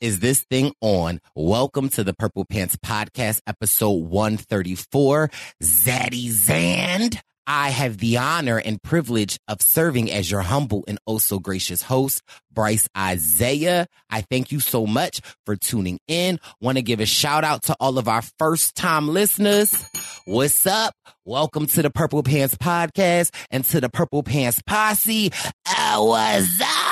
Is this thing on? Welcome to the Purple Pants Podcast, episode 134. Zaddy Zand. I have the honor and privilege of serving as your humble and oh so gracious host, Brice Izyah. I thank you so much for tuning in. Want to give a shout out to all of our first time listeners. What's up? Welcome to the Purple Pants Podcast and to the Purple Pants Posse. Uh, what's up?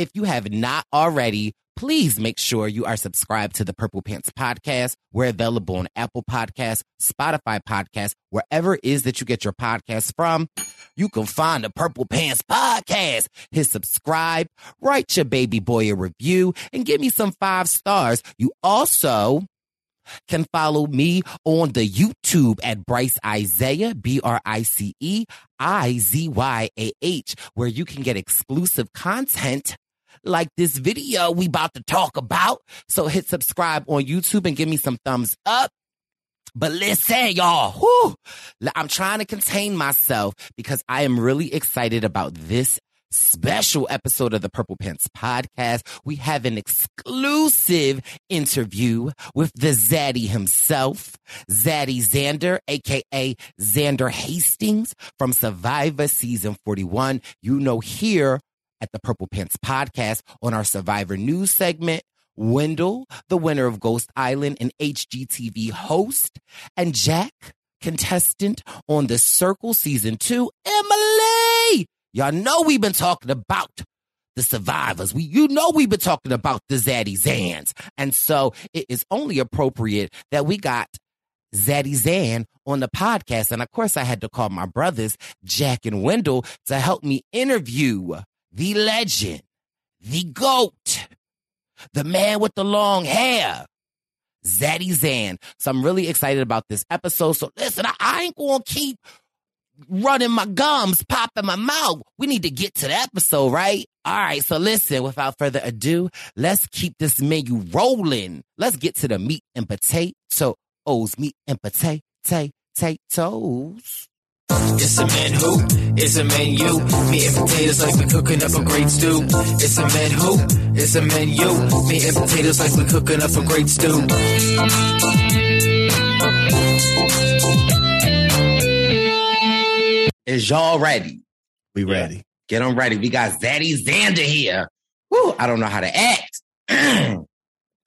If you have not already, please make sure you are subscribed to the Purple Pants Podcast. We're available on Apple Podcasts, Spotify Podcasts, wherever it is that you get your podcasts from. You can find the Purple Pants Podcast. Hit subscribe, write your baby boy a review, and give me some five stars. You also can follow me on the YouTube at Brice Izyah, B R I C E I Z Y A H, where you can get exclusive content like this video we about to talk about. So hit subscribe on YouTube and give me some thumbs up. But listen, y'all, whew, I'm trying to contain myself because I am really excited about this special episode of the Purple Pants podcast. We have an exclusive interview with the Zaddy himself, Zaddy Xander, aka Xander Hastings from Survivor season 41. You know here at the Purple Pants podcast on our Survivor News segment. Wendell, the winner of Ghost Island and HGTV host, and Jack, contestant on The Circle season two, Emily. Y'all know we've been talking about the survivors. We, you know, we've been talking about the Zaddy Zans. And so it is only appropriate that we got Zaddy Zan on the podcast. And of course, I had to call my brothers, Jack and Wendell, to help me interview the legend, the goat, the man with the long hair, Zaddy Zan. So I'm really excited about this episode. So listen, I, I ain't gonna keep running my gums, popping my mouth. We need to get to the episode, right? All right. So listen, without further ado, let's keep this menu rolling. Let's get to the meat and potatoes, meat and potato, potatoes. It's a man who, it's a menu. Meat and potatoes like we cooking up a great stew. It's a man who, it's a menu. Meat and potatoes like we cooking up a great stew. Is y'all ready? We ready. Get them ready. We got Zaddy Xander here. Woo, I don't know how to act.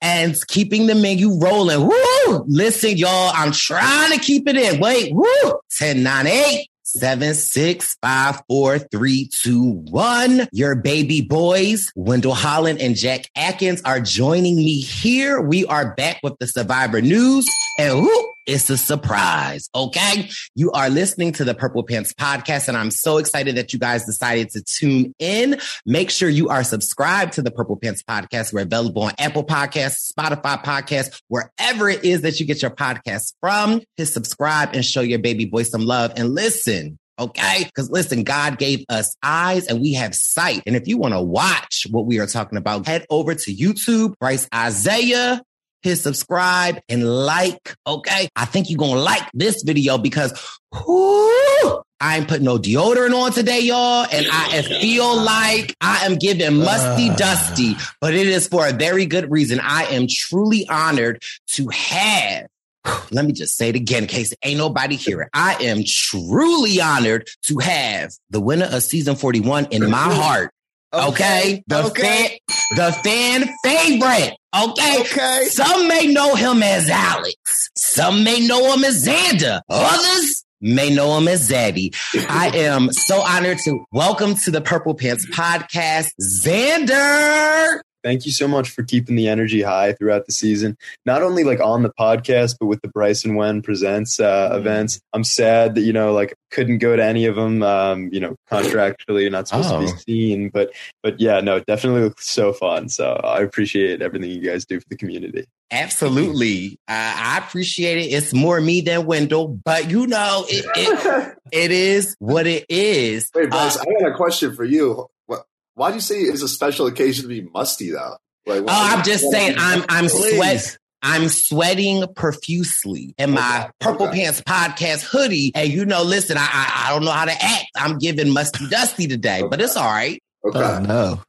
and keeping the menu rolling. Woo! Listen, y'all, I'm trying to keep it in. Wait, woo! 10, 9, 8. Seven, six, five, four, three, two, one. Your baby boys, Wendell Holland and Jack Atkins, are joining me here. We are back with the Survivor News. And whoo, it's a surprise. Okay. You are listening to the Purple Pants podcast, and I'm so excited that you guys decided to tune in. Make sure you are subscribed to the Purple Pants podcast. We're available on Apple Podcasts, Spotify Podcasts, wherever it is that you get your podcasts from. Hit subscribe and show your baby boy some love and listen. Okay. Because listen, God gave us eyes and we have sight. And if you want to watch what we are talking about, head over to YouTube, Brice Izyah hit subscribe and like. Okay. I think you're going to like this video because whoo, I ain't put no deodorant on today, y'all. And I feel like I am giving musty Uh. dusty, but it is for a very good reason. I am truly honored to have let me just say it again in case ain't nobody hear it. I am truly honored to have the winner of season 41 in my heart. Oh, okay. The okay. fan, the fan favorite. Okay. Okay. Some may know him as Alex. Some may know him as Xander. Others may know him as Zaddy. I am so honored to welcome to the Purple Pants podcast, Xander. Thank you so much for keeping the energy high throughout the season. Not only like on the podcast, but with the Bryson and Wen presents uh, events. I'm sad that you know like couldn't go to any of them. Um, you know, contractually you're not supposed to Oh. be seen, but but yeah, no, definitely looks so fun. So I appreciate everything you guys do for the community. Absolutely. Uh, I appreciate it. It's more me than Wendell, but you know, it, it, it is what it is. Wait, Brice, Uh, I got a question for you. What, why do you say it's a special occasion to be musty though? Like, Oh, I'm just saying, I'm I'm sweat. I'm sweating profusely in my Okay, Purple okay. Pants podcast hoodie. And you know, listen, I, I I don't know how to act. I'm giving musty dusty today, but it's all right. Okay. Oh, no.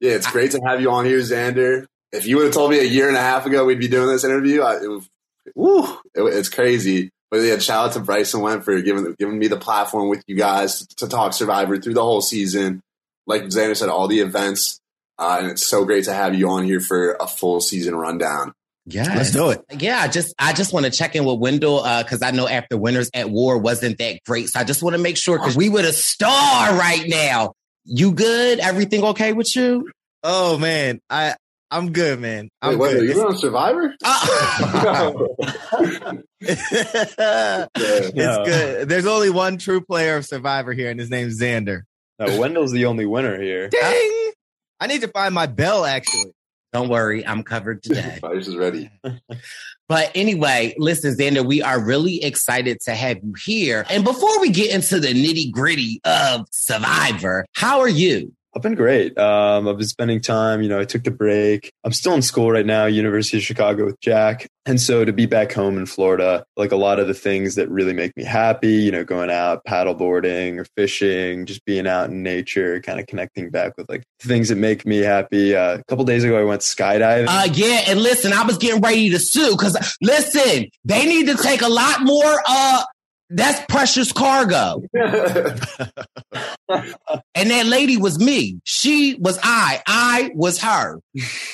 Yeah, it's great to have you on here, Xander. If you would have told me a year and a half ago we'd be doing this interview, I, it was, woo, it, it's crazy. But yeah, shout out to Bryson Went for giving giving me the platform with you guys to talk Survivor through the whole season. Like Xander said, all the events, uh, and it's so great to have you on here for a full season rundown. Yeah, Let's do it. Yeah, I just I just want to check in with Wendell because I know after Winners at War wasn't that great, so I just want to make sure because we would a star right now. You good? Everything okay with you? Oh man, I I'm good, man. I'm wait, good. you on Survivor? Uh, it's good. There's only one true player of Survivor here, and his name's Xander. No, Wendell's the only winner here. Dang! I need to find my bell. Actually, don't worry, I'm covered today. Brice is ready. But anyway, listen, Xander, we are really excited to have you here. And before we get into the nitty gritty of Survivor, how are you? I've been great. Um, I've been spending time, you know, I took the break. I'm still in school right now, University of Chicago with Jack. And so to be back home in Florida, like a lot of the things that really make me happy, you know, going out paddleboarding or fishing, just being out in nature, kind of connecting back with like things that make me happy. Uh, a couple days ago, I went skydiving. Uh, yeah, and listen, I was getting ready to sue because listen, they need to take a lot more. Uh, that's precious cargo, and that lady was me. She was I. I was her.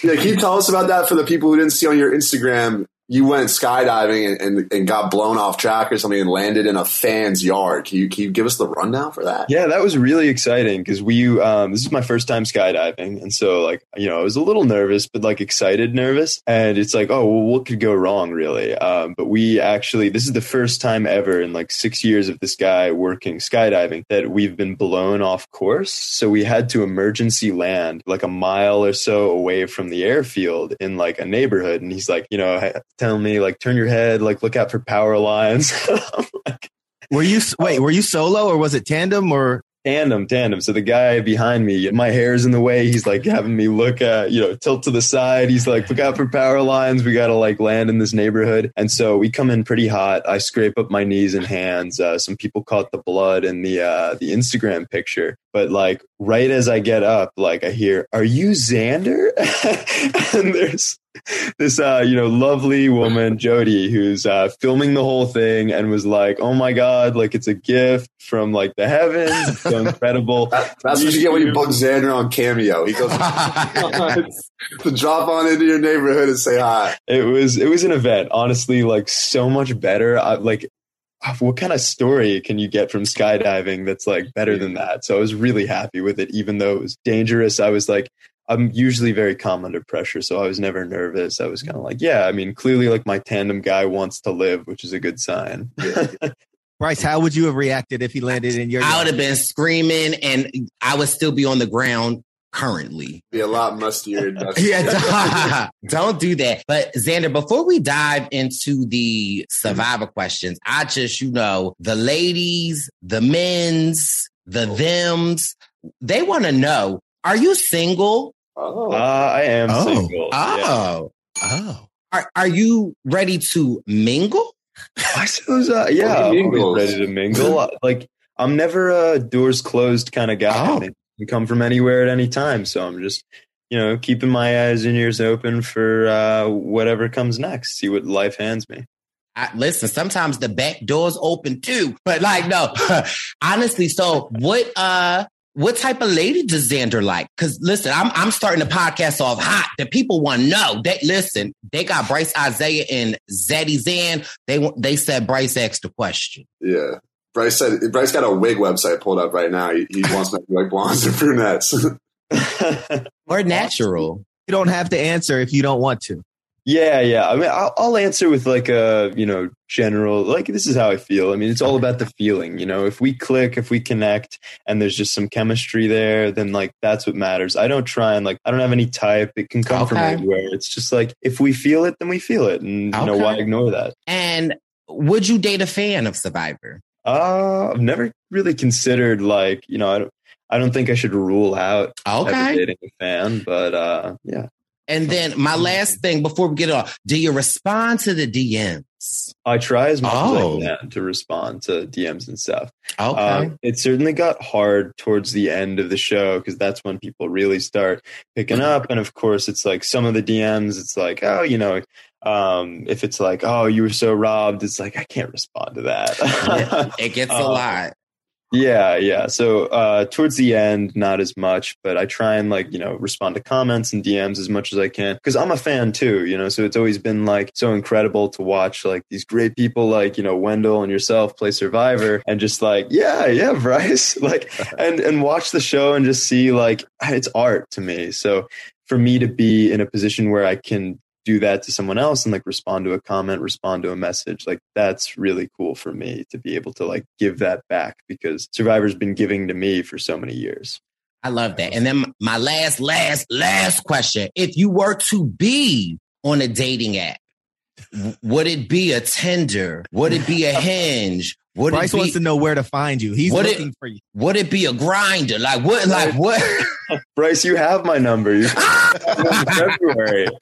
Yeah, can you tell us about that for the people who didn't see on your Instagram? You went skydiving and, and, and got blown off track or something and landed in a fan's yard. Can you, can you give us the rundown for that? Yeah, that was really exciting because we, um, this is my first time skydiving. And so, like, you know, I was a little nervous, but like excited nervous. And it's like, oh, well, what could go wrong, really? Um, but we actually, this is the first time ever in like six years of this guy working skydiving that we've been blown off course. So we had to emergency land like a mile or so away from the airfield in like a neighborhood. And he's like, you know, telling me, like, turn your head, like, look out for power lines. Like, were you wait? Were you solo or was it tandem or? tandem tandem. So the guy behind me my hair's in the way. He's like having me look at you know tilt to the side. He's like look out for power lines. We gotta like land in this neighborhood. And so we come in pretty hot. I scrape up my knees and hands. Uh, some people caught the blood in the uh the instagram picture. But like right as i get up like i hear are you xander? And there's this uh you know lovely woman jody who's uh filming the whole thing and was like oh my god like it's a gift from like the heavens. It's so incredible. That, that's what you get when you book Xander on Cameo. He goes to drop on into your neighborhood and say hi. it was it was an event. Honestly like so much better. I, like what kind of story can you get from skydiving that's like better than that? So i was really happy with it even though it was dangerous. I was like i'm usually very calm under pressure so i was never nervous i was kind of like yeah i mean clearly like my tandem guy wants to live which is a good sign Brice, how would you have reacted if he landed in your? I would have been screaming, and I would still be on the ground currently. Be a lot mustier. Yeah, don't do that. But Xander, before we dive into the survivor questions, I just, you know, the ladies, the men's, the oh. thems, they want to know, are you single? Oh. uh, i am Oh. single yeah. Oh, Oh, are are you ready to mingle? I suppose, uh, yeah, Or I'm mingle. ready to mingle. like, I'm never a doors closed kind of guy. Oh. They can come from anywhere at any time. So I'm just, you know, keeping my eyes and ears open for uh, whatever comes next. See what life hands me. I, listen, sometimes the back door's open too, but like, no, honestly. So what, uh, what type of lady does Xander like? Cause listen, I'm, I'm starting the podcast off hot. The people want to know they listen, they got Brice Izyah and Zaddy Zan. They, they said Brice asked the question. Yeah. Brice said Brice got a wig website pulled up right now. He, he wants to make like blondes and brunettes. Or natural. You don't have to answer if you don't want to. Yeah, yeah. I mean, I'll, I'll answer with like a, you know, general, like, this is how I feel. I mean, it's all about the feeling, you know, if we click, if we connect and there's just some chemistry there, then like that's what matters. I don't try and like, I don't have any type. It can come from anywhere. It's just like, if we feel it, then we feel it. And, you know, why ignore that? And would you date a fan of Survivor? Uh, I've never really considered like, you know, I don't, I don't think I should rule out Okay. dating a fan, but uh, yeah, And then my last thing before we get off, do you respond to the DMs? I try as much Oh. as I can to respond to DMs and stuff. Okay. Um, it certainly got hard towards the end of the show because that's when people really start picking up. And of course, it's like some of the DMs, it's like, oh, you know, um, if it's like, oh, you were so robbed, it's like, I can't respond to that. it gets a Uh, lot. Yeah, yeah. So uh, towards the end, not as much, but I try and like you know respond to comments and DMs as much as I can because I'm a fan too. You know, so it's always been like so incredible to watch like these great people like you know Wendell and yourself play Survivor and just like yeah, yeah, Brice, like and and watch the show and just see like it's art to me. So for me to be in a position where I can do that to someone else and like respond to a comment, respond to a message. Like that's really cool for me to be able to like give that back because Survivor's been giving to me for so many years. I love that. And then my last, last, last question. If you were to be on a dating app, would it be a Tinder? Would it be a Hinge? Would Brice it wants to know where to find you. He's What it- looking for you. would it be a Grindr? Like what, like what? Brice, you have my number. You February.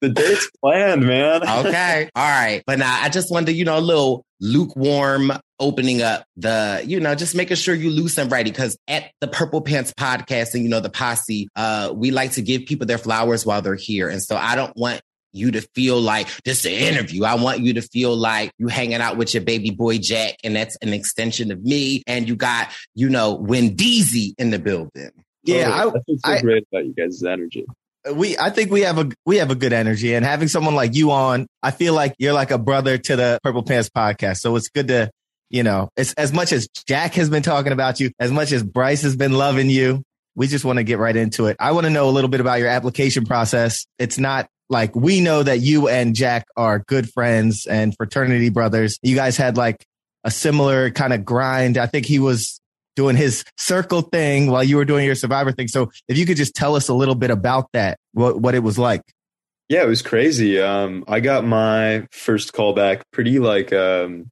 the date's planned, man. okay. All right. But now I just wanted, you know, a little lukewarm opening up the, you know, just making sure you loose and ready. Cause at the Purple Pants podcast and, you know, the posse, uh, we like to give people their flowers while they're here. And so I don't want you to feel like this is an interview. I want you to feel like you hanging out with your baby boy Jack, and that's an extension of me. And you got, you know, Wendeezy in the building. Yeah, oh, I, That's what's so great about you guys' energy. we I think we have a we have a good energy and having someone like you on, I feel like you're like a brother to the Purple Pants podcast. So it's good to, you know, it's as much as Jack has been talking about you, as much as Bryce has been loving you. We just want to get right into it. I want to know a little bit about your application process. It's not like we know that you and Jack are good friends and fraternity brothers. You guys had like a similar kind of grind. I think he was doing his circle thing while you were doing your survivor thing. So if you could just tell us a little bit about that, what, what it was like. Yeah, it was crazy. Um, I got my first call back pretty like um,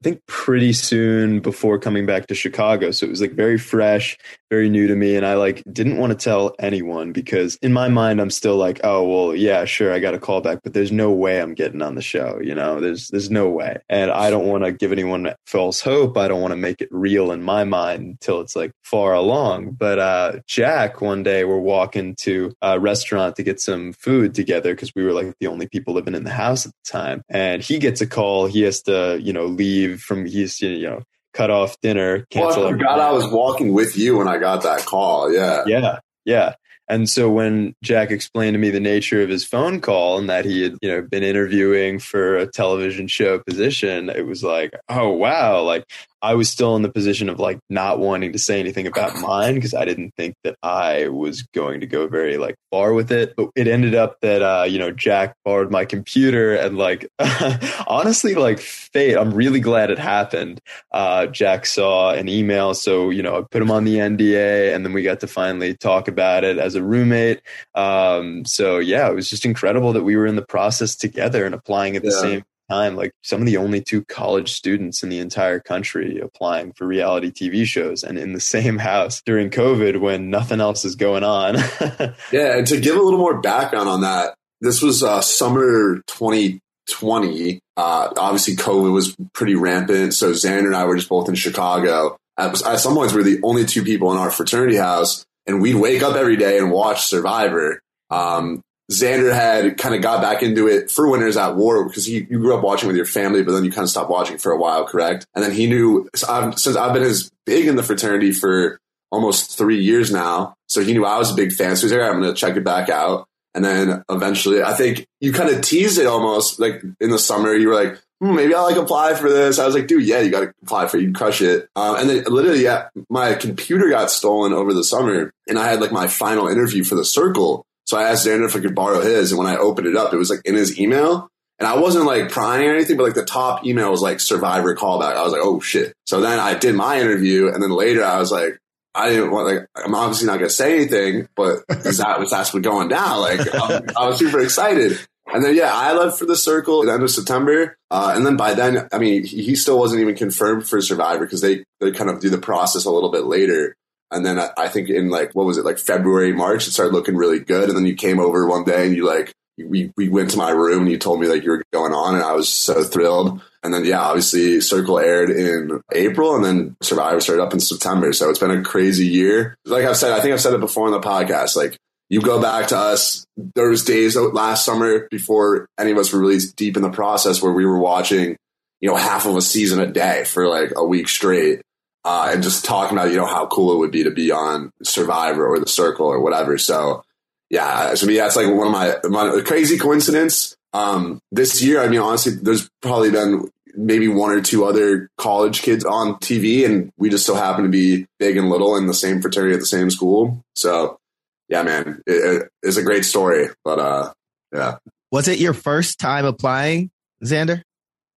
I think pretty soon before coming back to Chicago. So it was like very fresh, very new to me, and I like didn't want to tell anyone because in my mind I'm still like, oh well, yeah, sure, I got a call back, but there's no way I'm getting on the show. You know, there's there's no way, and I don't want to give anyone false hope. I don't want to make it real in my mind until it's like far along. But uh, Jack, one day we're walking to a restaurant to get some food together because we were like the only people living in the house at the time, and he gets a call. He has to, you know, leave from he's you know cut off dinner, Well. I forgot I was walking with you when I got that call. Yeah. Yeah, yeah. And so when Jack explained to me the nature of his phone call and that he had, you know, been interviewing for a television show position, it was like, oh wow, like I was still in the position of like not wanting to say anything about mine because I didn't think that I was going to go very like far with it. But it ended up that uh, you know, Jack borrowed my computer and like honestly, like fate, I'm really glad it happened. Uh Jack saw an email, so you know, I put him on the NDA and then we got to finally talk about it as a roommate. Um so yeah, it was just incredible that we were in the process together and applying at the Yeah. same time like some of the only two college students in the entire country applying for reality TV shows and in the same house during COVID when nothing else is going on. Yeah, and to give a little more background on that, this was uh, summer 2020. Uh, obviously, COVID was pretty rampant. So Xander and I were just both in Chicago. At, at some points, we were the only two people in our fraternity house, and we'd wake up every day and watch Survivor. Um, Xander had kind of got back into it for Winners at War because you, you grew up watching with your family, but then you kind of stopped watching for a while, correct? And then he knew so I've, since I've been as big in the fraternity for almost three years now, so he knew I was a big fan. So he's like, I'm going to check it back out. And then eventually, I think you kind of teased it almost like in the summer. You were like, hmm, maybe I'll like apply for this. I was like, dude, yeah, you got to apply for it. You crush it. Um, and then literally, yeah, my computer got stolen over the summer and I had like my final interview for the circle. So I asked Xander if I could borrow his. And when I opened it up, it was like in his email. And I wasn't like prying or anything, but like the top email was like survivor callback. I was like, oh shit. So then I did my interview. And then later I was like, I didn't want like I'm obviously not gonna say anything, but that was that's what going down. Like I, I was super excited. And then yeah, I left for the circle at the end of September. Uh, and then by then, I mean, he, he still wasn't even confirmed for Survivor because they they kind of do the process a little bit later. And then I, I think in like what was it like February March, it started looking really good. And then you came over one day and you like we we went to my room and you told me like you were going on, and I was so thrilled. And then yeah, obviously Circle aired in April, and then Survivor started up in September. So it's been a crazy year. Like I've said, I think I've said it before on the podcast. Like you go back to us, there was days last summer before any of us were really deep in the process where we were watching, you know, half of a season a day for like a week straight. Uh, and just talking about, you know, how cool it would be to be on Survivor or The Circle or whatever. So, yeah, to me, that's like one of my, my crazy coincidence. Um, this year, I mean, honestly, there's probably been maybe one or two other college kids on TV, and we just so happen to be big and little in the same fraternity at the same school. So, yeah, man, it, it, it's a great story. But uh, yeah, was it your first time applying, Xander?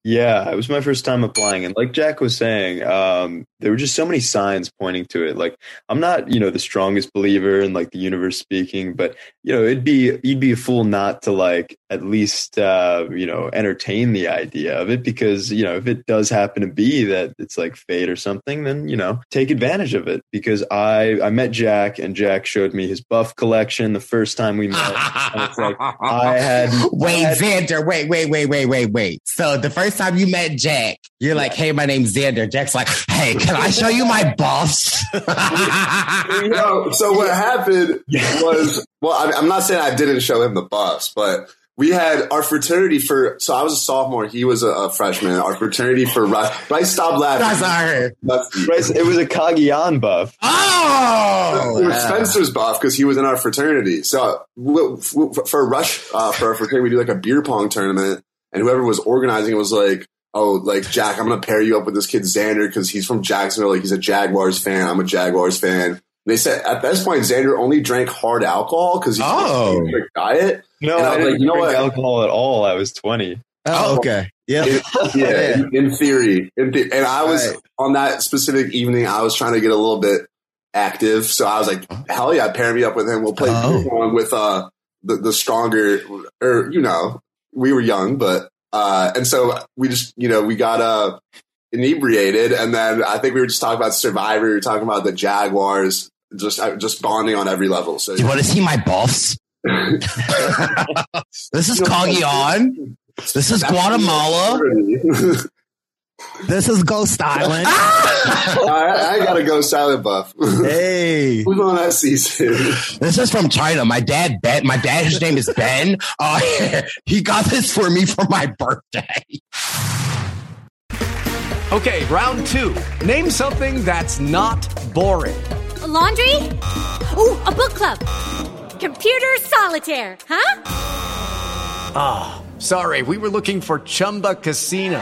Yeah, it was my first time applying. And like Jack was saying, um, there were just so many signs pointing to it. Like, I'm not, you know, the strongest believer in like the universe speaking, but, you know, it'd be, you'd be a fool not to like at least, uh, you know, entertain the idea of it because, you know, if it does happen to be that it's like fate or something, then, you know, take advantage of it because I, I met Jack and Jack showed me his buff collection the first time we met. it's like, I had. Wait, I had, Xander, wait, wait, wait, wait, wait, wait. So the first time you met Jack, you're like, hey, my name's Xander. Jack's like, hey, can I show you my buffs? you know, so what happened was, well, I, I'm not saying I didn't show him the buffs, but we had our fraternity for, so I was a sophomore, he was a, a freshman. Our fraternity for Rush, Brice, stop laughing. That's our. That's, Brice, it was a Cagayan buff. Oh! it was Spencer's buff because he was in our fraternity. So w- w- for Rush, uh, for our fraternity, we do like a beer pong tournament, and whoever was organizing it was like, "Oh, like Jack, I'm gonna pair you up with this kid Xander because he's from Jacksonville. Like he's a Jaguars fan. I'm a Jaguars fan." They said at this point Xander only drank hard alcohol because he's Oh. on a strict diet. No, And I I was didn't like, you know drink what? alcohol at all. I was 20. Oh, okay. Yeah. In- yeah, in, in theory, in the- and I was Right. on that specific evening. I was trying to get a little bit active, so I was like, "Hell yeah, pair me up with him. We'll play Oh. with uh the the stronger, or you know, we were young, but uh, and so we just you know we got uh inebriated, and then I think we were just talking about Survivor, we were talking about the Jaguars, just uh, just bonding on every level. So Do you want to see my buffs? this is Cagayan. This is Guatemala. This is Ghost Island. I, I got a Ghost Island buff. hey. Who's on that season? This is from China. My dad, Ben. My dad, his name is Ben. Uh, he got this for me for my birthday. Okay, round two. Name something that's not boring. A laundry? Ooh, a book club. Computer solitaire, huh? Ah, sorry, we were looking for Chumba Casino.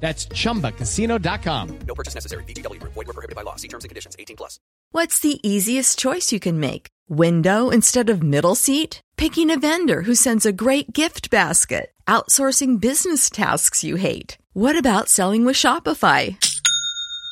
That's chumbacasino.com. No purchase necessary. VGW Group. Void were prohibited by law. See terms and conditions. 18 plus. What's the easiest choice you can make? Window instead of middle seat? Picking a vendor who sends a great gift basket? Outsourcing business tasks you hate? What about selling with Shopify?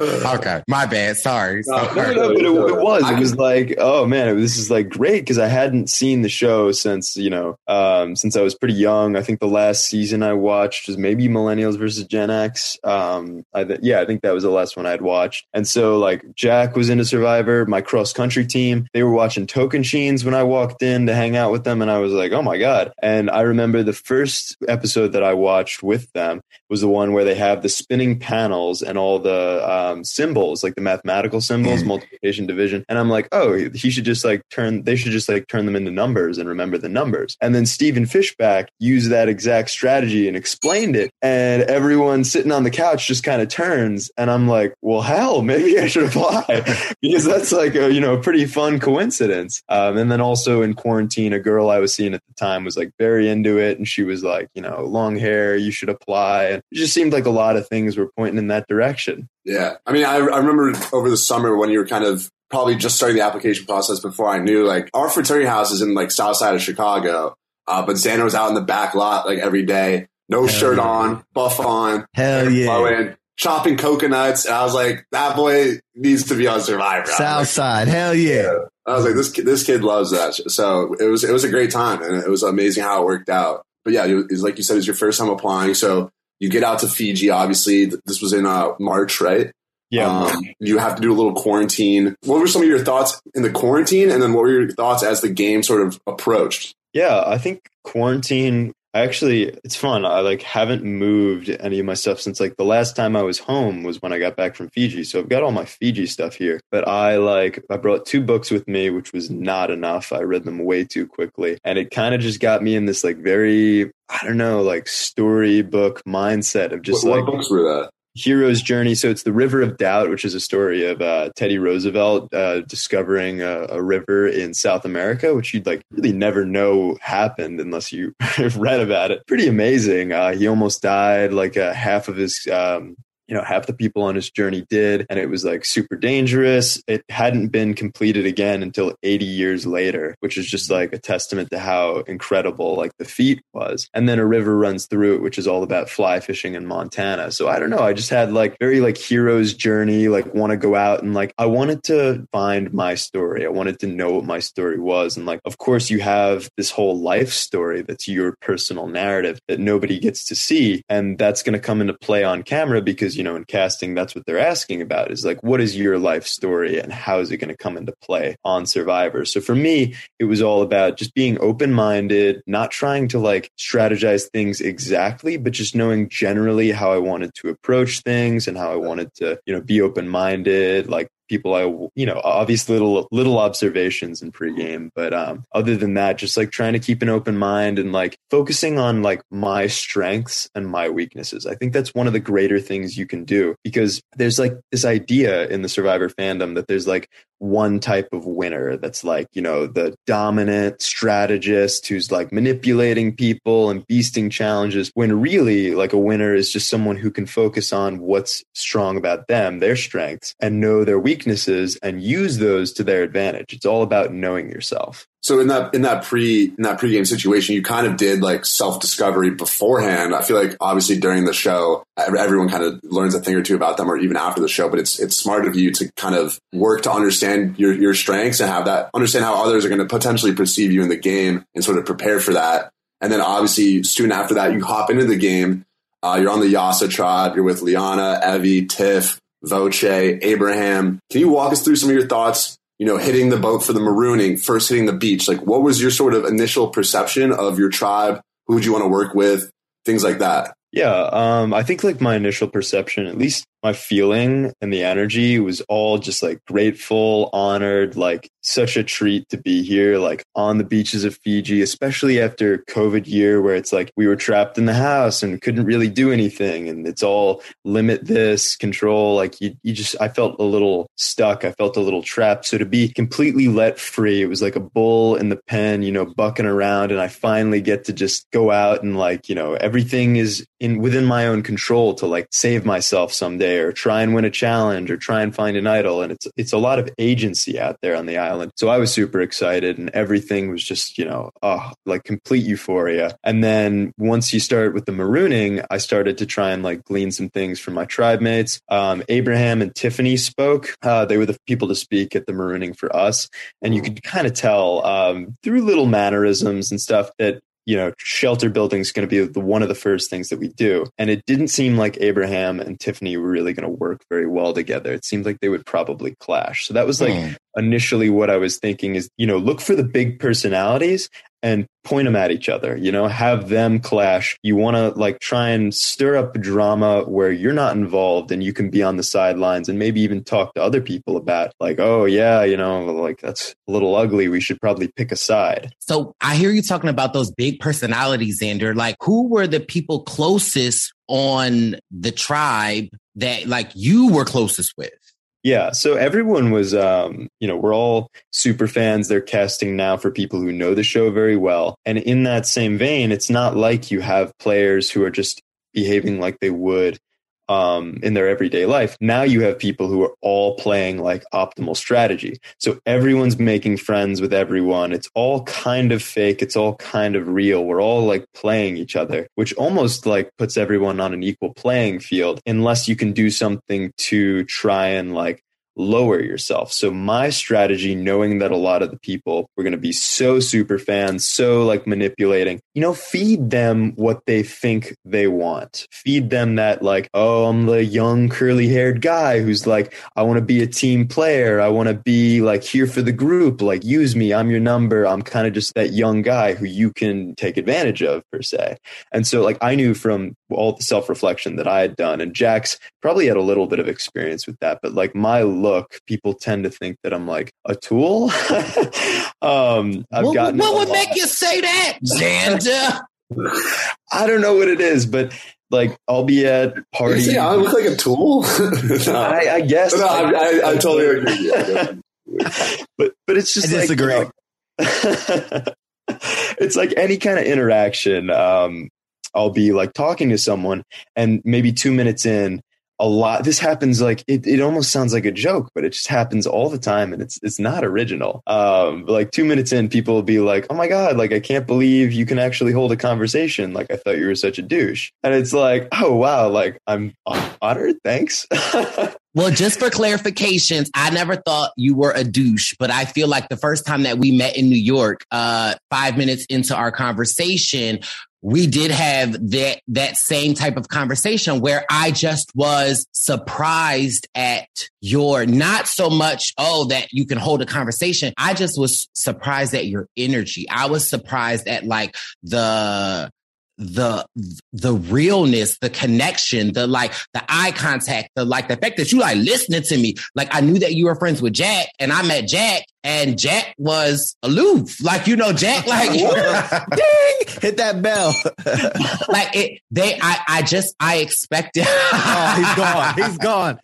okay, my bad. Sorry. No, no, no, but it, it was. It was like, oh man, this is like great because I hadn't seen the show since you know, um, since I was pretty young. I think the last season I watched was maybe Millennials versus Gen X. Um, I th- yeah, I think that was the last one I had watched. And so like Jack was into Survivor, my cross country team. They were watching Tocantins when I walked in to hang out with them, and I was like, oh my god. And I remember the first episode that I watched with them was the one where they have the spinning panels and all the um, symbols, like the mathematical symbols, multiplication, division. And I'm like, oh, he should just like turn, they should just like turn them into numbers and remember the numbers. And then Stephen Fishbach used that exact strategy and explained it. And everyone sitting on the couch just kind of turns. And I'm like, well, hell, maybe I should apply because that's like a, you know, a pretty fun coincidence. Um, and then also in quarantine, a girl I was seeing at the time was like very into it. And she was like, you know, long hair, you should apply. And it just seemed like a lot of things were pointing in that direction. Yeah. I mean, I, I remember over the summer when you were kind of probably just starting the application process before I knew, like, our fraternity house is in, like, south side of Chicago. Uh, but Xander was out in the back lot, like, every day. No shirt yeah. on, buff on. Hell yeah. Flowing, chopping coconuts. And I was like, that boy needs to be on Survivor. South like, side. Hell yeah. I was like, this kid, this kid loves that. So it was, it was a great time and it was amazing how it worked out. But yeah, it was, like you said, it was your first time applying. So you get out to Fiji, obviously. This was in uh, March, right? Yeah. Um, you have to do a little quarantine. What were some of your thoughts in the quarantine? And then what were your thoughts as the game sort of approached? Yeah, I think quarantine actually it's fun. I like haven't moved any of my stuff since like the last time I was home was when I got back from Fiji. So I've got all my Fiji stuff here. But I like I brought two books with me, which was not enough. I read them way too quickly. And it kind of just got me in this like very I don't know, like storybook mindset of just what, like what books were that? Hero's journey. So it's the River of Doubt, which is a story of uh, Teddy Roosevelt uh, discovering a, a, river in South America, which you'd like really never know happened unless you read about it. Pretty amazing. Uh, he almost died. Like uh, half of his um, you know, half the people on his journey did, and it was like super dangerous. It hadn't been completed again until 80 years later, which is just like a testament to how incredible like the feat was. And then a river runs through it, which is all about fly fishing in Montana. So I don't know. I just had like very like hero's journey, like want to go out and like I wanted to find my story. I wanted to know what my story was. And like, of course, you have this whole life story that's your personal narrative that nobody gets to see. And that's going to come into play on camera because you know, in casting, that's what they're asking about is like, what is your life story and how is it going to come into play on Survivor? So for me, it was all about just being open minded, not trying to like strategize things exactly, but just knowing generally how I wanted to approach things and how I wanted to, you know, be open minded, like people I, you know, obvious little, little observations in pregame. But um, other than that, just like trying to keep an open mind and like focusing on like my strengths and my weaknesses. I think that's one of the greater things you can do because there's like this idea in the survivor fandom that there's like one type of winner that's like, you know, the dominant strategist who's like manipulating people and beasting challenges when really like a winner is just someone who can focus on what's strong about them, their strengths and know their weaknesses and use those to their advantage. It's all about knowing yourself. So in that in that pre in that pregame situation, you kind of did like self discovery beforehand. I feel like obviously during the show, everyone kind of learns a thing or two about them, or even after the show. But it's it's smart of you to kind of work to understand your your strengths and have that understand how others are going to potentially perceive you in the game and sort of prepare for that. And then obviously soon after that, you hop into the game. Uh, you're on the Yase tribe. You're with Liana, Evvie, Tiff, Voce, Abraham. Can you walk us through some of your thoughts you know, hitting the boat for the marooning, first hitting the beach? Like, what was your sort of initial perception of your tribe? Who would you want to work with? Things like that. Yeah, um, I think like my initial perception, at least my feeling and the energy was all just like grateful, honored, like such a treat to be here, like on the beaches of Fiji, especially after COVID year where it's like we were trapped in the house and couldn't really do anything. And it's all limit this, control. Like you, you just, I felt a little stuck. I felt a little trapped. So to be completely let free, it was like a bull in the pen, you know, bucking around. And I finally get to just go out and like, you know, everything is in within my own control to like save myself someday or try and win a challenge or try and find an idol. And it's it's a lot of agency out there on the island. So I was super excited and everything was just, you know, oh, like complete euphoria. And then once you start with the marooning, I started to try and like glean some things from my tribe mates. Um, Abraham and Tiffany spoke. Uh, they were the people to speak at the marooning for us. And you could kind of tell um, through little mannerisms and stuff that you know, shelter building is going to be the, one of the first things that we do. And it didn't seem like Abraham and Tiffany were really going to work very well together. It seemed like they would probably clash. So that was like mm. initially what I was thinking is, you know, look for the big personalities and point them at each other, you know, have them clash. You want to like try and stir up drama where you're not involved and you can be on the sidelines and maybe even talk to other people about like, oh yeah, you know, like that's a little ugly. We should probably pick a side. So I hear you talking about those big personalities, Xander. Like who were the people closest on the tribe that like you were closest with? Yeah, so everyone was, um, you know, we're all super fans. They're casting now for people who know the show very well. And in that same vein, it's not like you have players who are just behaving like they would um, in their everyday life. Now you have people who are all playing like optimal strategy. So everyone's making friends with everyone. It's all kind of fake. It's all kind of real. We're all like playing each other, which almost like puts everyone on an equal playing field unless you can do something to try and like lower yourself. So my strategy, knowing that a lot of the people were going to be so super fans, so like manipulating, you know, feed them what they think they want. Feed them that like, oh, I'm the young curly haired guy who's like, I want to be a team player. I want to be like here for the group. Like use me. I'm your number. I'm kind of just that young guy who you can take advantage of per se. And so like I knew from all the self reflection that I had done and Jack's probably had a little bit of experience with that, but like my look, people tend to think that I'm like a tool. um, I've what, gotten what would lot. make you say that, Xander? I don't know what it is, but like I'll be at parties. Yeah, I look like a tool. no. I, I, guess. No, I, I, I, totally agree. but but it's just I like disagree. You know, it's like any kind of interaction. Um, I'll be like talking to someone, and maybe two minutes in, a lot this happens like it, it almost sounds like a joke but it just happens all the time and it's it's not original. Um like two minutes in people will be like oh my god like i can't believe you can actually hold a conversation. Like i thought you were such a douche. And it's like oh wow like i'm honored thanks. Well, just for clarifications, I never thought you were a douche, but I feel like the first time that we met in New York, uh, five minutes into our conversation, we did have that that same type of conversation where I just was surprised at your not so much oh that you can hold a conversation. I just was surprised at your energy. I was surprised at like the the the realness, the connection, the like the eye contact, the like the fact that you like listening to me. Like I knew that you were friends with Jack and I met Jack and Jack was aloof. Like, you know, Jack, like, ding, hit that bell. like, it, they, I, I just, I expected. oh, he's gone. He's gone.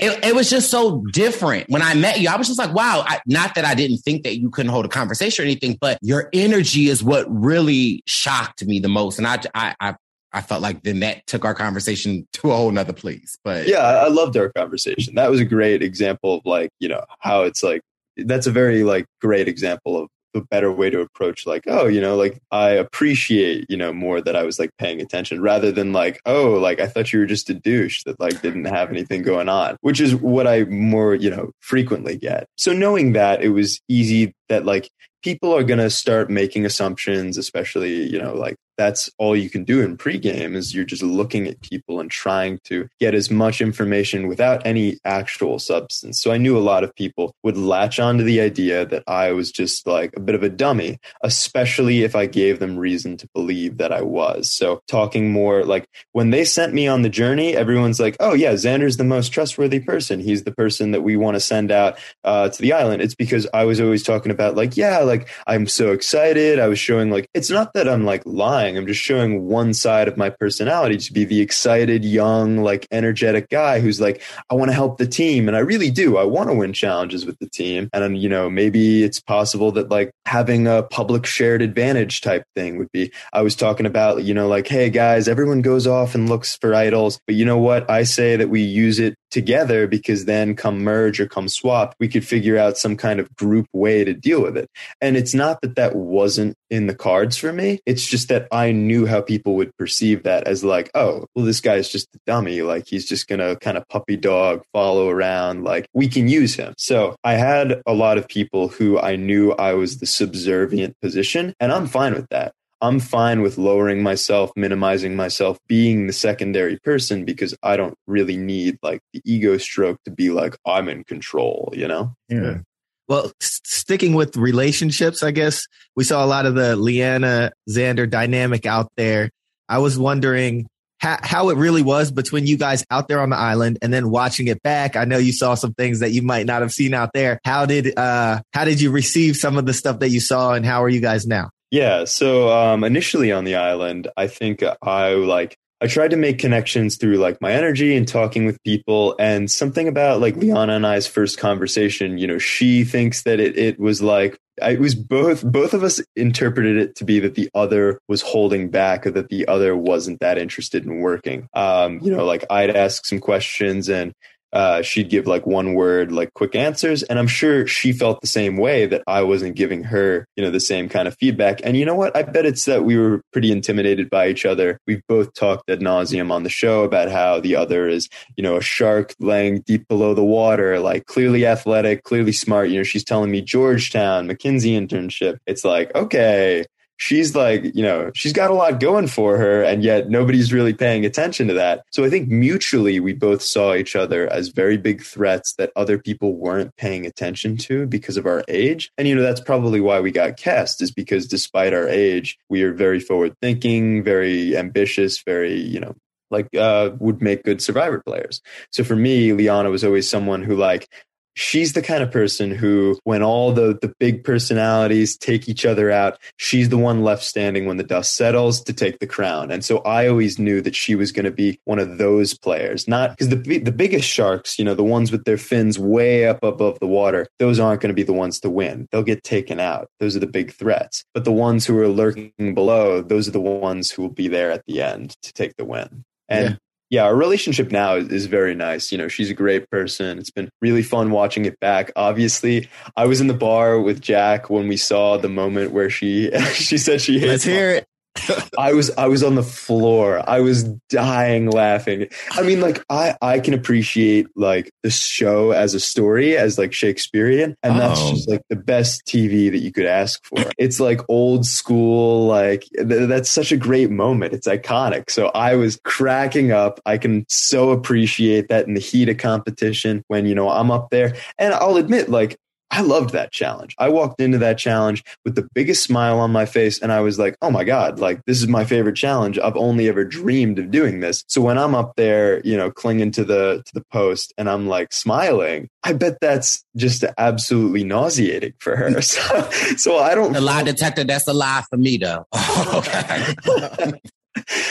it, it, was just so different. When I met you, I was just like, wow, I, not that I didn't think that you couldn't hold a conversation or anything, but your energy is what really shocked me the most. And I, I, I I felt like then that took our conversation to a whole nother place. But yeah, I loved our conversation. That was a great example of like, you know, how it's like that's a very like great example of the better way to approach like, oh, you know, like I appreciate, you know, more that I was like paying attention rather than like, oh, like I thought you were just a douche that like didn't have anything going on, which is what I more, you know, frequently get. So knowing that it was easy that like people are going to start making assumptions, especially, you know, like that's all you can do in pregame is you're just looking at people and trying to get as much information without any actual substance. So I knew a lot of people would latch onto the idea that I was just like a bit of a dummy, especially if I gave them reason to believe that I was. So talking more like when they sent me on the journey, everyone's like, oh yeah, Xander's the most trustworthy person. He's the person that we want to send out uh, to the island. It's because I was always talking about like, yeah, like I'm so excited. I was showing like, it's not that I'm like lying I'm just showing one side of my personality to be the excited, young, like energetic guy who's like, I want to help the team. And I really do. I want to win challenges with the team. And, you know, maybe it's possible that like having a public shared advantage type thing would be, I was talking about, you know, like, hey guys, everyone goes off and looks for idols. But you know what? I say that we use it together because then come merge or come swap, we could figure out some kind of group way to deal with it. And it's not that that wasn't in the cards for me. It's just that I knew how people would perceive that as like, oh, well, this guy's just a dummy. Like he's just going to kind of puppy dog follow around. Like we can use him. So I had a lot of people who I knew I was the subservient position and I'm fine with that. I'm fine with lowering myself, minimizing myself, being the secondary person because I don't really need like the ego stroke to be like, I'm in control, you know? Yeah. Well, s- sticking with relationships, I guess we saw a lot of the Liana Xander dynamic out there. I was wondering how, how it really was between you guys out there on the island and then watching it back. I know you saw some things that you might not have seen out there. How did, uh, how did you receive some of the stuff that you saw and how are you guys now? Yeah. So um, initially on the island, I think I like I tried to make connections through like my energy and talking with people and something about like Liana and I's first conversation, you know, she thinks that it, it was like, it was both, both of us interpreted it to be that the other was holding back or that the other wasn't that interested in working. Um, you know, like I'd ask some questions and uh, she'd give like one word, like quick answers. And I'm sure she felt the same way that I wasn't giving her, you know, the same kind of feedback. And you know what? I bet it's that we were pretty intimidated by each other. We've both talked ad nauseum on the show about how the other is, you know, a shark laying deep below the water, like clearly athletic, clearly smart. You know, she's telling me Georgetown, McKinsey internship. It's like, okay, she's like, you know, she's got a lot going for her, and yet nobody's really paying attention to that. So I think mutually we both saw each other as very big threats that other people weren't paying attention to because of our age. And, you know, that's probably why we got cast, is because despite our age, we are very forward thinking, very ambitious, very, you know, like uh, would make good survivor players. So for me, Liana was always someone who like she's the kind of person who when all the the big personalities take each other out she's the one left standing when the dust settles to take the crown. And so i always knew that she was going to be one of those players. Not because the the biggest sharks you know the ones with their fins way up above the water those aren't going to be the ones to win. They'll get taken out. Those are the big threats. But the ones who are lurking below those are the ones who will be there at the end to take the win. And yeah yeah, our relationship now is, is, very nice. You know, she's a great person. It's been really fun watching it back. Obviously, I was in the bar with Jack when we saw the moment where she she said she hates. Let's hear it. I was I was on the floor. I was dying laughing. I mean, like I I can appreciate like the show as a story as like Shakespearean, and oh. that's just like the best TV that you could ask for. It's like old school. Like th- that's such a great moment. It's iconic. So I was cracking up. I can so appreciate that in the heat of competition when you know I'm up there, and I'll admit like I loved that challenge. I walked into that challenge with the biggest smile on my face and I was like, "Oh my god, like this is my favorite challenge. I've only ever dreamed of doing this." So when I'm up there, you know, clinging to the to the post and I'm like smiling, I bet that's just absolutely nauseating for her. So, so I don't The lie detector that's a lie for me though. okay.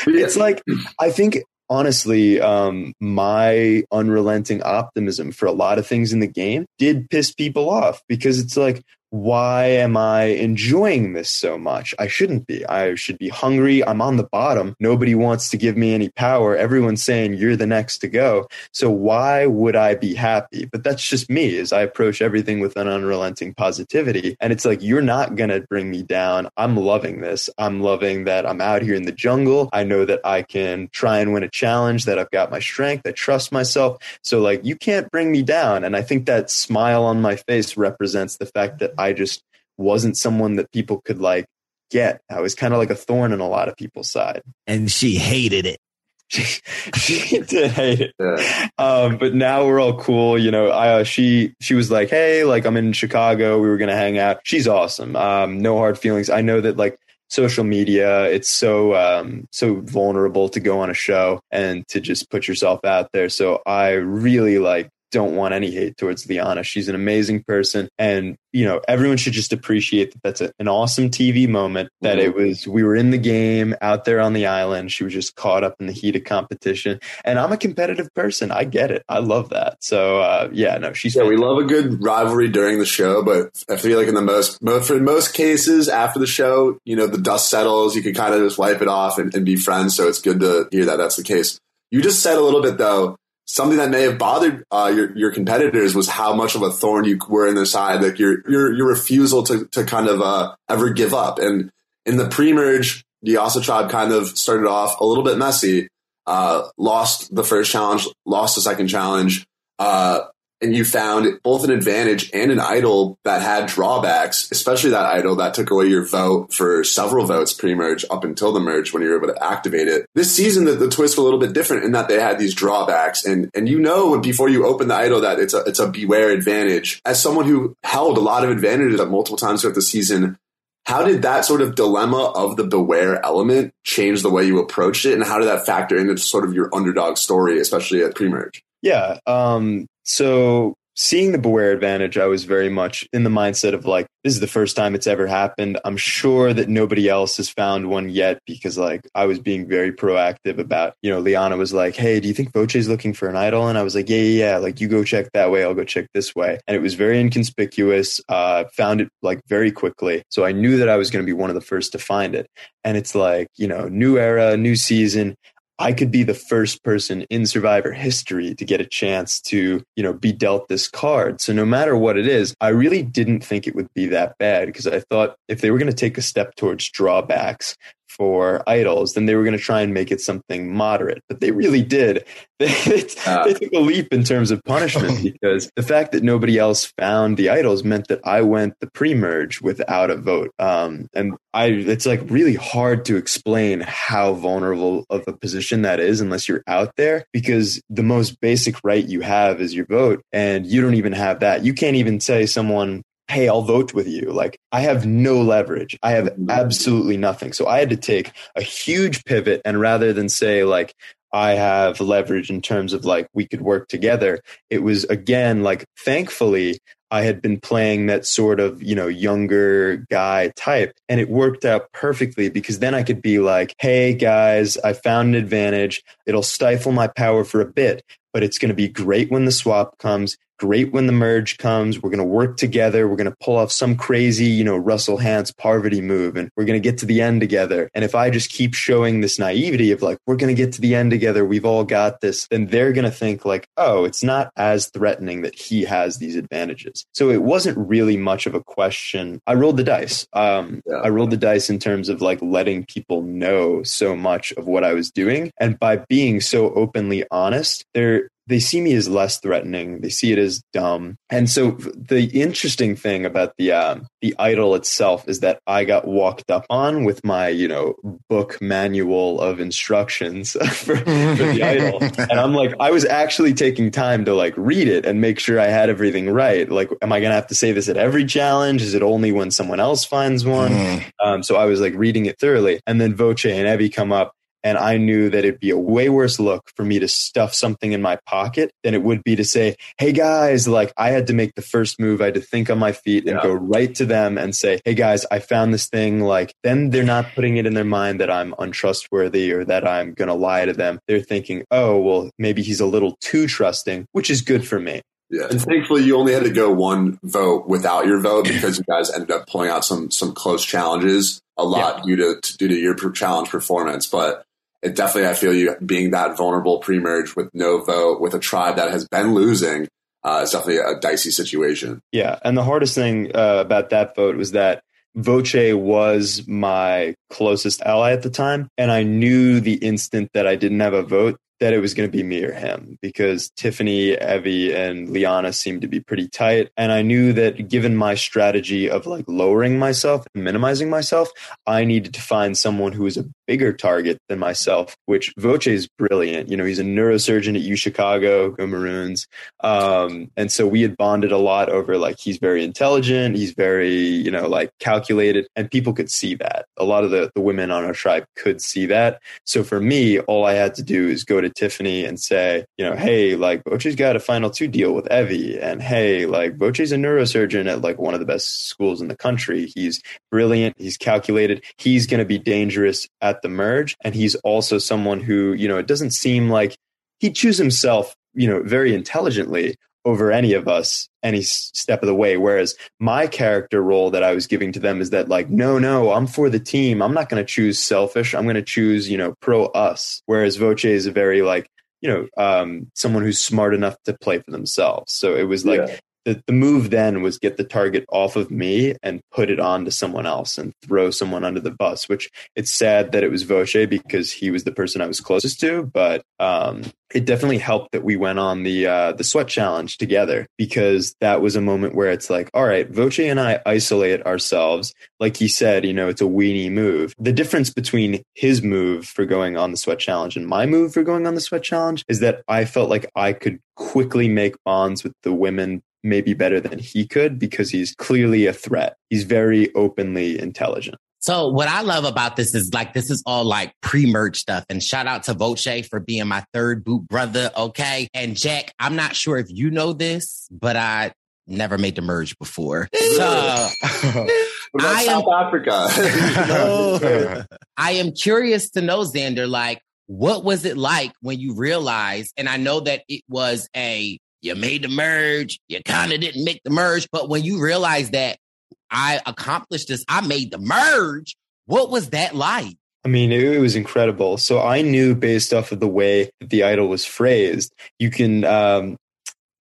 it's like I think honestly, um, my unrelenting optimism for a lot of things in the game did piss people off because it's like, why am I enjoying this so much? I shouldn't be. I should be hungry. I'm on the bottom. Nobody wants to give me any power. Everyone's saying you're the next to go. So why would I be happy? But that's just me as I approach everything with an unrelenting positivity. And it's like, you're not going to bring me down. I'm loving this. I'm loving that I'm out here in the jungle. I know that I can try and win a challenge, that I've got my strength. I trust myself. So like, you can't bring me down. And I think that smile on my face represents the fact that I just wasn't someone that people could like get. I was kind of like a thorn in a lot of people's side. And she hated it. She, she did hate it. Yeah. Um, but now we're all cool. You know, I, uh, she, she was like, Hey, like I'm in Chicago. We were going to hang out. She's awesome. Um, no hard feelings. I know that like social media, it's so, um, so vulnerable to go on a show and to just put yourself out there. So I really like don't want any hate towards Liana. She's an amazing person. And, you know, everyone should just appreciate that that's a, an awesome TV moment, that mm-hmm. it was, we were in the game out there on the island. She was just caught up in the heat of competition. And I'm a competitive person. I get it. I love that. So, uh, yeah, no, she's. Yeah, fantastic. we love a good rivalry during the show, but I feel like in the most, most, for most cases after the show, you know, the dust settles. You can kind of just wipe it off and, and be friends. So it's good to hear that that's the case. You just said a little bit though something that may have bothered uh, your your competitors was how much of a thorn you were in their side, like your your your refusal to to kind of uh, ever give up. And in the pre-merge, the Yase tribe kind of started off a little bit messy. Uh, lost the first challenge, lost the second challenge, uh, and you found both an advantage and an idol that had drawbacks, especially that idol that took away your vote for several votes pre-merge up until the merge when you were able to activate it. This season, the, the twist was a little bit different in that they had these drawbacks, and and you know before you open the idol that it's a it's a beware advantage. As someone who held a lot of advantages at multiple times throughout the season, how did that sort of dilemma of the beware element change the way you approached it, and how did that factor into sort of your underdog story, especially at pre-merge? Yeah. Um, so seeing the Beware advantage, I was very much in the mindset of like, this is the first time it's ever happened. I'm sure that nobody else has found one yet because like I was being very proactive about, you know, Liana was like, Hey, do you think Voce's looking for an idol? And I was like, yeah, yeah, yeah. Like you go check that way. I'll go check this way. And it was very inconspicuous. Uh, found it like very quickly. So I knew that I was going to be one of the first to find it. And it's like, you know, new era, new season. I could be the first person in survivor history to get a chance to, you know, be dealt this card. So no matter what it is, I really didn't think it would be that bad because I thought if they were going to take a step towards drawbacks, for idols, then they were going to try and make it something moderate. But they really did. They, uh, they took a leap in terms of punishment because the fact that nobody else found the idols meant that I went the pre-merge without a vote. Um, and I, it's like really hard to explain how vulnerable of a position that is unless you're out there because the most basic right you have is your vote and you don't even have that. You can't even say someone hey, I'll vote with you. Like I have no leverage. I have mm-hmm. absolutely nothing. So I had to take a huge pivot and rather than say like, I have leverage in terms of like we could work together. It was again like thankfully I had been playing that sort of, you know, younger guy type and it worked out perfectly because then I could be like, Hey guys, I found an advantage. It'll stifle my power for a bit, but it's going to be great when the swap comes great when the merge comes. We're going to work together. We're going to pull off some crazy, you know, Russell Hantz Parvati move and we're going to get to the end together. And if I just keep showing this naivety of like, we're going to get to the end together, we've all got this, then they're going to think like, oh, it's not as threatening that he has these advantages. So it wasn't really much of a question. I rolled the dice. Um, yeah. I rolled the dice in terms of like letting people know so much of what I was doing. And by being so openly honest, there they see me as less threatening. They see it as dumb. And so the interesting thing about the um, the idol itself is that I got walked up on with my you know book manual of instructions for, for the idol, and I'm like I was actually taking time to like read it and make sure I had everything right. Like, am I gonna have to say this at every challenge? Is it only when someone else finds one? Mm. Um, so I was like reading it thoroughly, and then Voce and Evvie come up and I knew that it'd be a way worse look for me to stuff something in my pocket than it would be to say, Hey guys, like I had to make the first move. I had to think on my feet and yeah. go right to them and say, Hey guys, I found this thing. Like then they're not putting it in their mind that I'm untrustworthy or that I'm going to lie to them. They're thinking, Oh, well, maybe he's a little too trusting, which is good for me. Yeah, and thankfully you only had to go one vote without your vote because you guys ended up pulling out some some close challenges a lot yeah. due to due to your challenge performance. But it definitely, I feel you being that vulnerable pre-merge with no vote with a tribe that has been losing uh, is definitely a dicey situation. Yeah, and the hardest thing uh, about that vote was that Voce was my closest ally at the time, and I knew the instant that I didn't have a vote that it was going to be me or him because Tiffany, Evvie, and Liana seemed to be pretty tight. And I knew that given my strategy of like lowering myself and minimizing myself, I needed to find someone who was a bigger target than myself, which Voce is brilliant. You know, he's a neurosurgeon at U Chicago, go Maroons. Um, and so we had bonded a lot over like he's very intelligent, he's very, you know, like calculated, and people could see that. A lot of the, the women on our tribe could see that. So for me, all I had to do is go to Tiffany and say, you know, hey, like Voce's got a final two deal with Evvie, and hey, like Voce's a neurosurgeon at like one of the best schools in the country. He's brilliant, he's calculated, he's going to be dangerous at the merge, and he's also someone who, you know, it doesn't seem like he chooses himself, you know, very intelligently over any of us any step of the way. Whereas my character role that i was giving to them is that like no no i'm for the team. I'm not going to choose selfish. I'm going to choose you know pro us. Whereas voce is a very like you know um, someone who's smart enough to play for themselves. So it was like yeah the, the move then was get the target off of me and put it on to someone else and throw someone under the bus, which it's sad that it was Voce because he was the person I was closest to, but um, it definitely helped that we went on the uh, the sweat challenge together because that was a moment where it's like, all right, Voce and I isolate ourselves. Like he said, you know, it's a weenie move. The difference between his move for going on the sweat challenge and my move for going on the sweat challenge is that I felt like I could quickly make bonds with the women maybe better than he could because he's clearly a threat. He's very openly intelligent. So what I love about this is like this is all like pre-merge stuff. And shout out to Voce for being my third boot brother. Okay. And Jack, I'm not sure if you know this, but I never made the merge before. So I am, South Africa. I am curious to know, Xander, like, what was it like when you realized? And I know that it was a you made the merge, you kind of didn't make the merge, but when you realize that I accomplished this, I made the merge, what was that like? I mean, it, was incredible. So I knew based off of the way that the idol was phrased, you can um,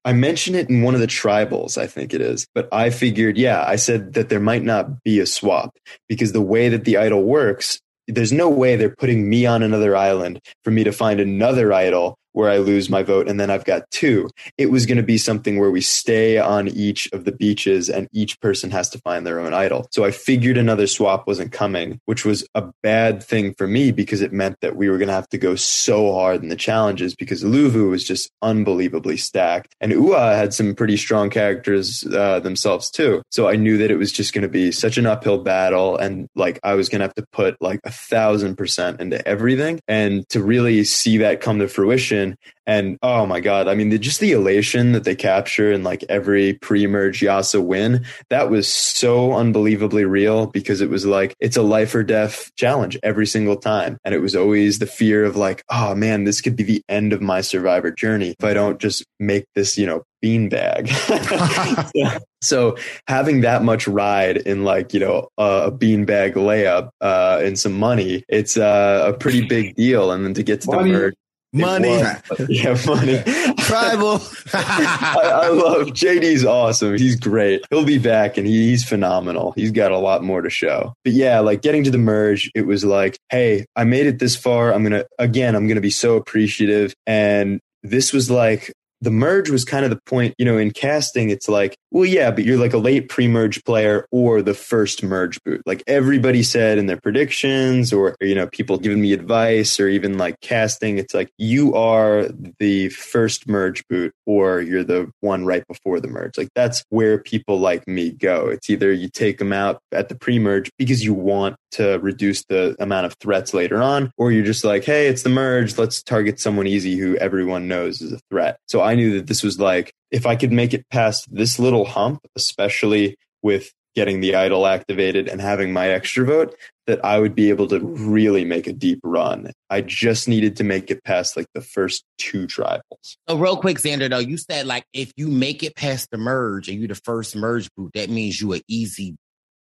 I mentioned it in one of the tribals, I think it is, but I figured, yeah, I said that there might not be a swap because the way that the idol works, there's no way they're putting me on another island for me to find another idol where I lose my vote and then I've got two. It was going to be something where we stay on each of the beaches and each person has to find their own idol. So I figured another swap wasn't coming, which was a bad thing for me because it meant that we were going to have to go so hard in the challenges because Luvu was just unbelievably stacked and Ua had some pretty strong characters uh, themselves too. So I knew that it was just going to be such an uphill battle and like I was going to have to put like a thousand percent into everything and to really see that come to fruition and oh my God, I mean, the, just the elation that they capture in like every pre merge Yase win, that was so unbelievably real because it was like, it's a life or death challenge every single time. And it was always the fear of like, oh man, this could be the end of my survivor journey if I don't just make this, you know, beanbag. so, so having that much ride in like, you know, a beanbag layup, uh, and some money, it's uh, a pretty big deal. And then to get to money. the merge, Money. yeah, money. Tribal. I, I, love JD's awesome. He's great. He'll be back and he, he's phenomenal. He's got a lot more to show. But yeah, like getting to the merge, it was like, hey, I made it this far. I'm going to, again, I'm going to be so appreciative. And this was like the merge was kind of the point, you know, in casting, it's like, well, yeah, but you're like a late pre merge player or the first merge boot. Like everybody said in their predictions or, you know, people giving me advice or even like casting, it's like you are the first merge boot or you're the one right before the merge. Like that's where people like me go. It's either you take them out at the pre merge because you want to reduce the amount of threats later on, or you're just like, hey, it's the merge. Let's target someone easy who everyone knows is a threat. So I knew that this was like, if I could make it past this little hump, especially with getting the idol activated and having my extra vote that I would be able to really make a deep run. I just needed to make it past like the first two tribals. So real quick, Xander, though, you said like if you make it past the merge and you the first merge group, that means you an easy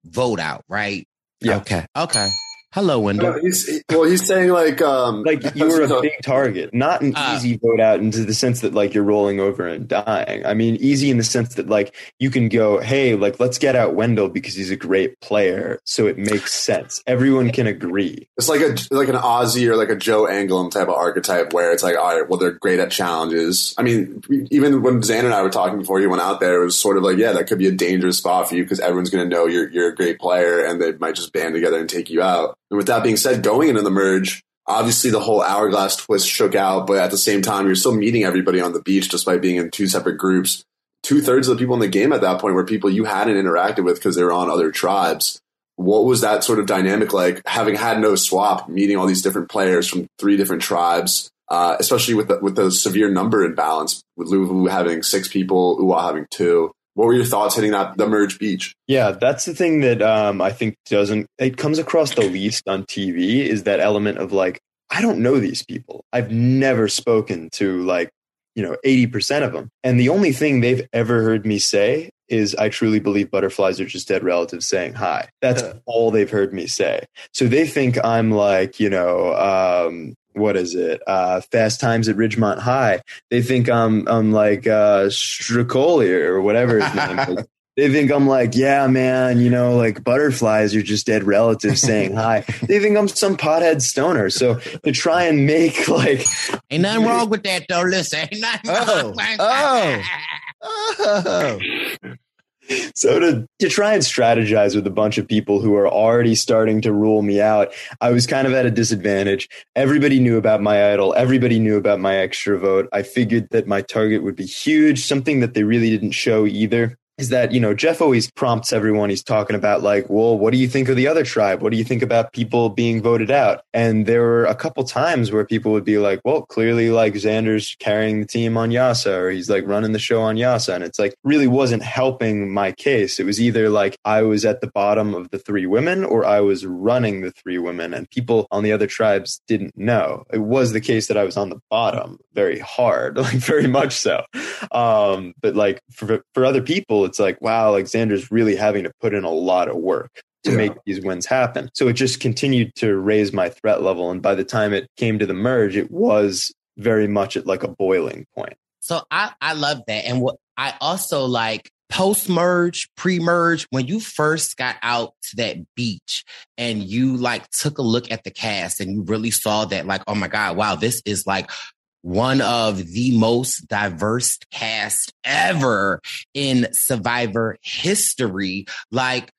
vote out, right? Yeah. Okay. Okay. Hello, Wendell. Well, he's, well, he's saying like, um, like you were a big target, not an Uh, easy vote out into the sense that like you're rolling over and dying. I mean, easy in the sense that like you can go, hey, like let's get out Wendell because he's a great player, so it makes sense. Everyone can agree. It's like a like an Aussie or like a Joe Anglim type of archetype where it's like, all right, well, they're great at challenges. I mean, even when Xander and I were talking before you went out there, it was sort of like, yeah, that could be a dangerous spot for you because everyone's going to know you're you're a great player and they might just band together and take you out. And with that being said, going into the merge, obviously the whole hourglass twist shook out, but at the same time, you're still meeting everybody on the beach despite being in two separate groups. Two thirds of the people in the game at that point were people you hadn't interacted with because they were on other tribes what was that sort of dynamic like having had no swap meeting all these different players from three different tribes uh, especially with the, with the severe number imbalance with Luvu having six people Ua having two what were your thoughts hitting that the merge beach Yeah, that's the thing that um, I think doesn't it comes across the least on TV is that element of like I don't know these people. I've never spoken to like you know eighty percent of them, and the only thing they've ever heard me say is I truly believe butterflies are just dead relatives saying hi. That's all they've heard me say. So they think I'm like you know. Um, what is it? Uh, Fast Times at Ridgemont High. They think I'm I'm like uh, Spicoli or whatever his name is they think I'm like, yeah, man, you know, like butterflies are just dead relatives saying hi. They think I'm some pothead stoner. So to try and make like, ain't nothing wrong with that though. Listen, ain't nothing Oh, oh, oh. So to to try and strategize with a bunch of people who are already starting to rule me out, I was kind of at a disadvantage. Everybody knew about my idol. Everybody knew about my extra vote. I figured that my target would be huge, something that they really didn't show either. Is that, you know, Jeff always prompts everyone. He's talking about, like, well, what do you think of the other tribe? What do you think about people being voted out? And there were a couple times where people would be like, well, clearly, like, Xander's carrying the team on Yase, or he's like running the show on Yase. And it's like, really wasn't helping my case. It was either like I was at the bottom of the three women or I was running the three women, and people on the other tribes didn't know. It was the case that I was on the bottom very hard, like, very much so. Um, but like for, for other people, it's like, wow, Alexander's really having to put in a lot of work to Yeah. make these wins happen. So it just continued to raise my threat level. And by the time it came to the merge, it was very much at like a boiling point. So I, I love that. And what I also like post merge, pre merge, when you first got out to that beach and you like took a look at the cast and you really saw that, like, oh my God, wow, this is like one of the most diverse cast ever in Survivor history. Like,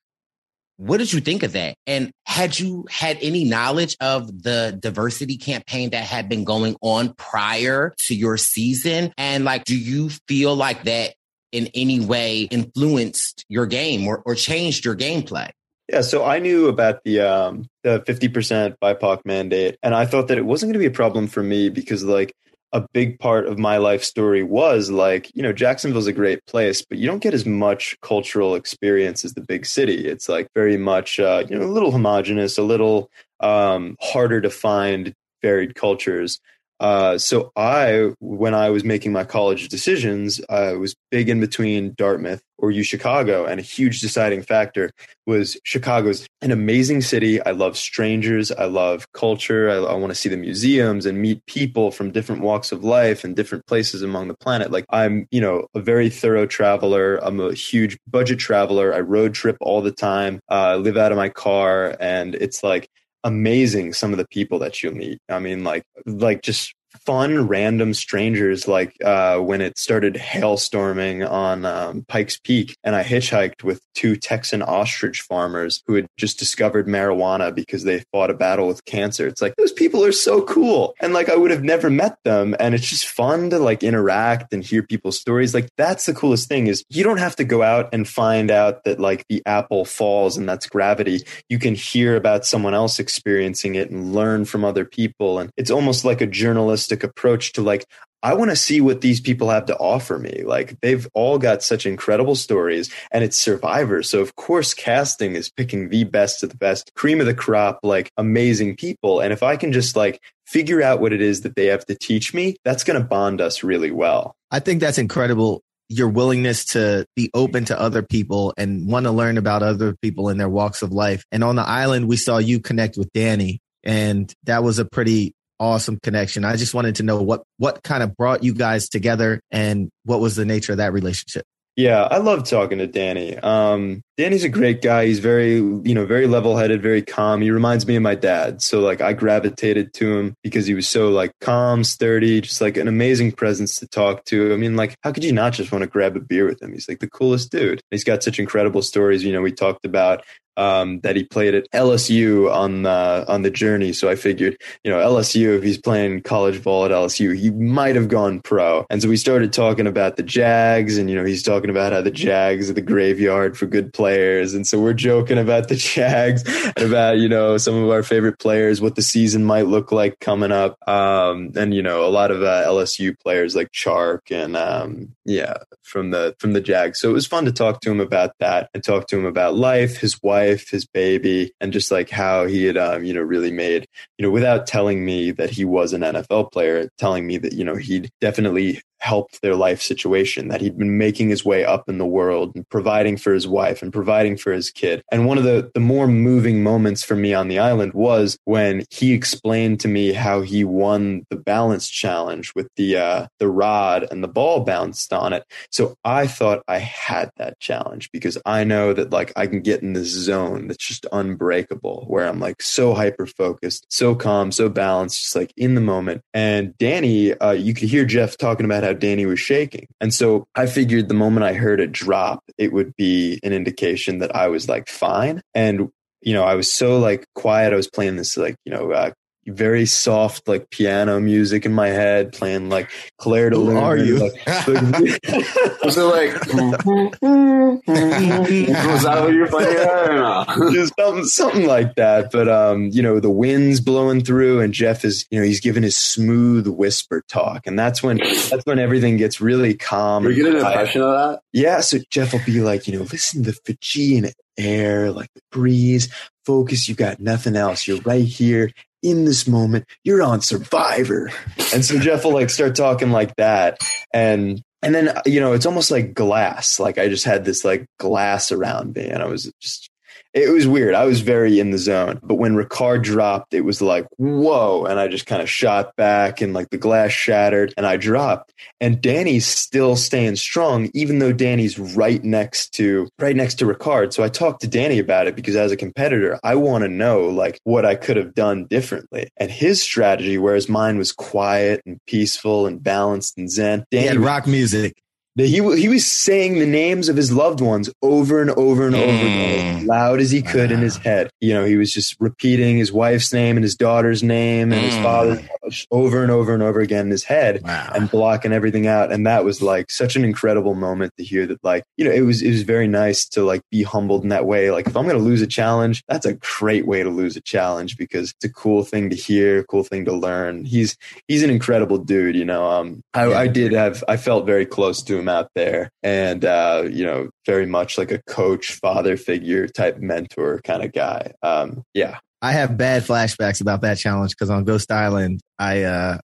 what did you think of that? And had you had any knowledge of the diversity campaign that had been going on prior to your season? And like, do you feel like that in any way influenced your game or, or changed your gameplay? Yeah, so I knew about the um, the fifty percent BIPOC mandate, and I thought that it wasn't going to be a problem for me because like a big part of my life story was like you know Jacksonville's a great place, but you don't get as much cultural experience as the big city. It's like very much uh, you know a little homogenous, a little um, harder to find varied cultures. Uh, so I, when I was making my college decisions, I was big in between Dartmouth or U Chicago, and a huge deciding factor was Chicago's an amazing city. I love strangers. I love culture. I, I want to see the museums and meet people from different walks of life and different places among the planet. Like I'm, you know, a very thorough traveler. I'm a huge budget traveler. I road trip all the time. Uh, I live out of my car, and it's like amazing some of the people that you'll meet. I mean, like like just fun random strangers like uh, when it started hailstorming on um, Pikes Peak and I hitchhiked with two Texan ostrich farmers who had just discovered marijuana because they fought a battle with cancer. It's like those people are so cool and like I would have never met them and it's just fun to like interact and hear people's stories. Like that's the coolest thing is you don't have to go out and find out that like the apple falls and that's gravity. You can hear about someone else experiencing it and learn from other people and it's almost like a journalistic journalistic approach to like, I want to see what these people have to offer me. Like they've all got such incredible stories and it's Survivor. So of course casting is picking the best of the best, cream of the crop, like amazing people. And if I can just like figure out what it is that they have to teach me, that's going to bond us really well. I think that's incredible. Your willingness to be open to other people and want to learn about other people in their walks of life. And on the island, we saw you connect with Danny and that was a pretty awesome connection. I just wanted to know what what kind of brought you guys together and what was the nature of that relationship. Yeah, I love talking to Danny. Um, Danny's a great guy. He's very, you know, very level-headed, very calm. He reminds me of my dad. So like I gravitated to him because he was so like calm, sturdy, just like an amazing presence to talk to. I mean, like how could you not just want to grab a beer with him? He's like the coolest dude. He's got such incredible stories. You know, we talked about um, that he played at LSU on the on the journey. So I figured, you know, LSU if he's playing college ball at LSU, he might have gone pro. And so we started talking about the Jags, and you know, he's talking about how the Jags are the graveyard for good players. And so we're joking about the Jags and about you know some of our favorite players, what the season might look like coming up, um, and you know, a lot of uh, LSU players like Chark and um, yeah, from the from the Jags. So it was fun to talk to him about that and talk to him about life, his wife wife, his baby, and just like how he had, um, you know, really made, you know, without telling me that he was an NFL player, telling me that, you know, he'd definitely helped their life situation, that he'd been making his way up in the world and providing for his wife and providing for his kid. And one of the, the more moving moments for me on the island was when he explained to me how he won the balance challenge with the, uh, the rod and the ball bounced on it. So I thought I had that challenge because I know that like I can get in this zone that's just unbreakable where I'm like so hyper focused, so calm, so balanced, just like in the moment. And Danny, uh, you could hear Jeff talking about how Danny was shaking. And so I figured the moment I heard a drop, it would be an indication that I was like fine. And you know, I was so like quiet. I was playing this like, you know, uh, very soft like piano music in my head, playing like Claire de Who Lune. are you? Like, Was it like? was that what you were playing? I don't know. just something, something like that. But um, you know, the wind's blowing through, and Jeff is, you know, he's giving his smooth whisper talk, and that's when that's when everything gets really calm. You're and getting an impression of that? Yeah, so Jeff will be like, you know, listen to the Fijian air, like the breeze. Focus. You got nothing else. You're right here in this moment. You're on Survivor, and so Jeff will like start talking like that, and and then you know, it's almost like glass. Like I just had this like glass around me, and I was just. It was weird. I was very in the zone. But when Ricard dropped, it was like, whoa. And I just kind of shot back and like the glass shattered and I dropped. And Danny's still staying strong, even though Danny's right next to right next to Ricard. So I talked to Danny about it because as a competitor, I want to know like what I could have done differently. And his strategy, whereas mine was quiet and peaceful and balanced and zen, Danny rock music. That he he was saying the names of his loved ones over and over and over again, loud as he could in his head. You know, he was just repeating his wife's name and his daughter's name and his Mm. father's over and over and over again in his head Wow. and blocking everything out. And that was like such an incredible moment to hear that like, you know, it was it was very nice to like be humbled in that way. Like if I'm gonna lose a challenge, that's a great way to lose a challenge because it's a cool thing to hear, cool thing to learn. He's he's an incredible dude, you know. Um I, I did have I felt very close to him out there and uh, you know, very much like a coach, father figure type mentor kind of guy. Um yeah. I have bad flashbacks about that challenge because on Ghost Island, I uh,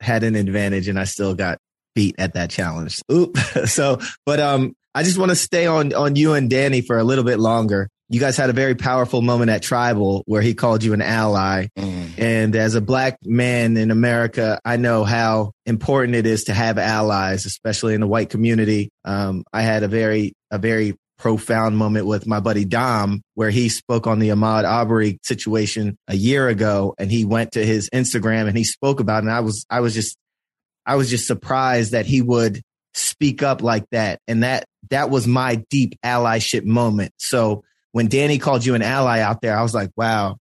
had an advantage and I still got beat at that challenge. Oop. so, but um, I just want to stay on on you and Danny for a little bit longer. You guys had a very powerful moment at Tribal where he called you an ally. Mm. And as a black man in America, I know how important it is to have allies, especially in the white community. Um, I had a very, a very profound moment with my buddy Dom, where he spoke on the Ahmaud Arbery situation a year ago, and he went to his Instagram and he spoke about it. And I was, I was just, I was just surprised that he would speak up like that, and that that was my deep allyship moment. So when Danny called you an ally out there, I was like, wow,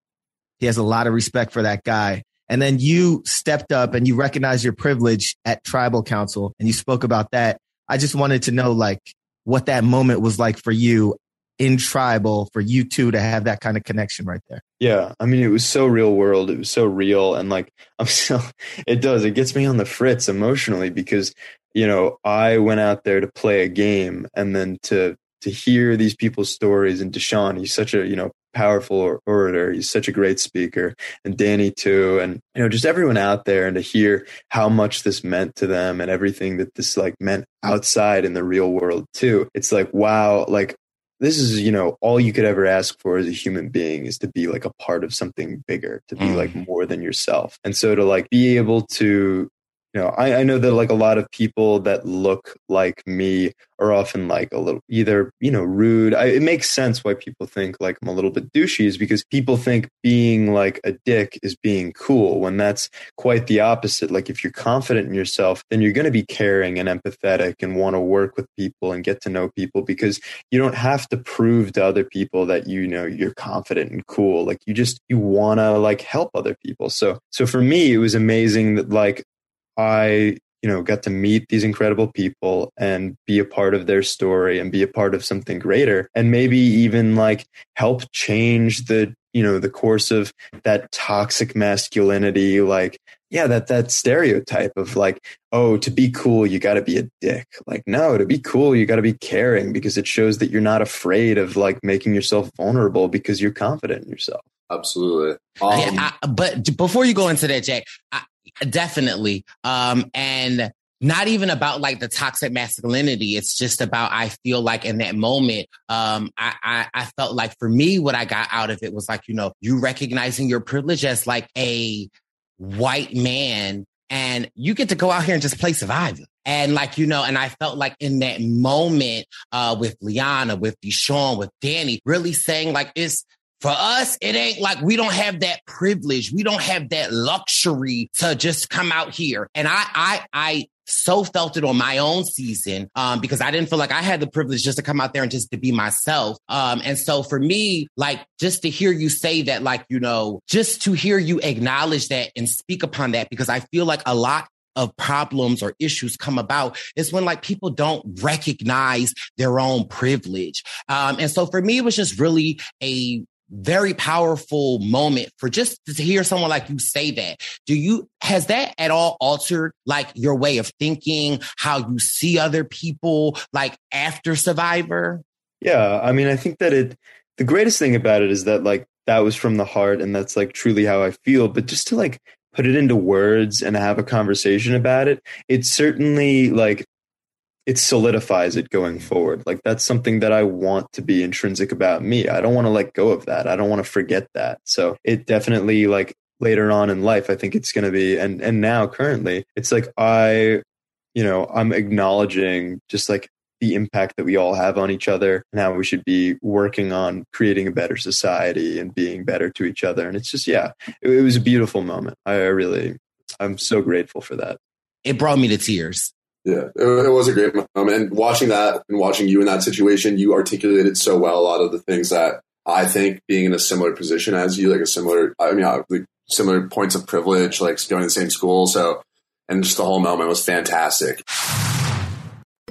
he has a lot of respect for that guy. And then you stepped up and you recognized your privilege at tribal council and you spoke about that. I just wanted to know like what that moment was like for you in tribal for you two to have that kind of connection right there. Yeah, I mean, it was so real world. It was so real, and like I'm still, it does. It gets me on the fritz emotionally because you know I went out there to play a game, and then to to hear these people's stories. And Deshaun, he's such a you know powerful orator. He's such a great speaker, and Danny too, and you know just everyone out there, and to hear how much this meant to them and everything that this like meant outside in the real world too. It's like wow, like this is you know all you could ever ask for as a human being is to be like a part of something bigger to be mm. like more than yourself and so to like be able to you know I, I know that like a lot of people that look like me are often like a little either you know rude. I, it makes sense why people think like i'm a little bit douchey is because people think being like a dick is being cool when that's quite the opposite. Like if you're confident in yourself then you're going to be caring and empathetic and want to work with people and get to know people because you don't have to prove to other people that you know you're confident and cool. Like you just you want to like help other people. So so for me it was amazing that like I, you know, got to meet these incredible people and be a part of their story and be a part of something greater and maybe even like help change the, you know, the course of that toxic masculinity, like, yeah, that, that stereotype of like, oh, to be cool, you got to be a dick. Like, no, to be cool, you got to be caring because it shows that you're not afraid of like making yourself vulnerable because you're confident in yourself. Absolutely. Yeah, I- um but before you go into that, Jack, I, definitely. Um, and not even about like the toxic masculinity. It's just about, I feel like in that moment, um, I, I, I felt like for me, what I got out of it was like, you know, you recognizing your privilege as like a white man and you get to go out here and just play survivor. And like, you know, and I felt like in that moment, uh, with Liana, with Deshaun, with Danny, really saying like, it's, for us, it ain't like we don't have that privilege. We don't have that luxury to just come out here. And I, I, I so felt it on my own season um, because I didn't feel like I had the privilege just to come out there and just to be myself. Um, and so for me, like just to hear you say that, like, you know, just to hear you acknowledge that and speak upon that, because I feel like a lot of problems or issues come about is when like people don't recognize their own privilege. Um, and so for me, it was just really a very powerful moment for just to hear someone like you say that. Do you, has that at all altered like your way of thinking, how you see other people like after Survivor? Yeah. I mean, I think that it, the greatest thing about it is that like that was from the heart and that's like truly how I feel. But just to like put it into words and have a conversation about it, it's certainly like it solidifies it going forward. Like that's something that I want to be intrinsic about me. I don't want to let go of that. I don't want to forget that. So it definitely like later on in life, I think it's going to be, and, and now currently it's like, I, you know, I'm acknowledging just like the impact that we all have on each other and how we should be working on creating a better society and being better to each other. And it's just, yeah, it, it was a beautiful moment. I really, I'm so grateful for that. It brought me to tears. Yeah, it, was a great moment. And watching that and watching you in that situation, you articulated so well a lot of the things that I think being in a similar position as you, like a similar, I mean, uh, like similar points of privilege, like going to the same school. So, and just the whole moment was fantastic.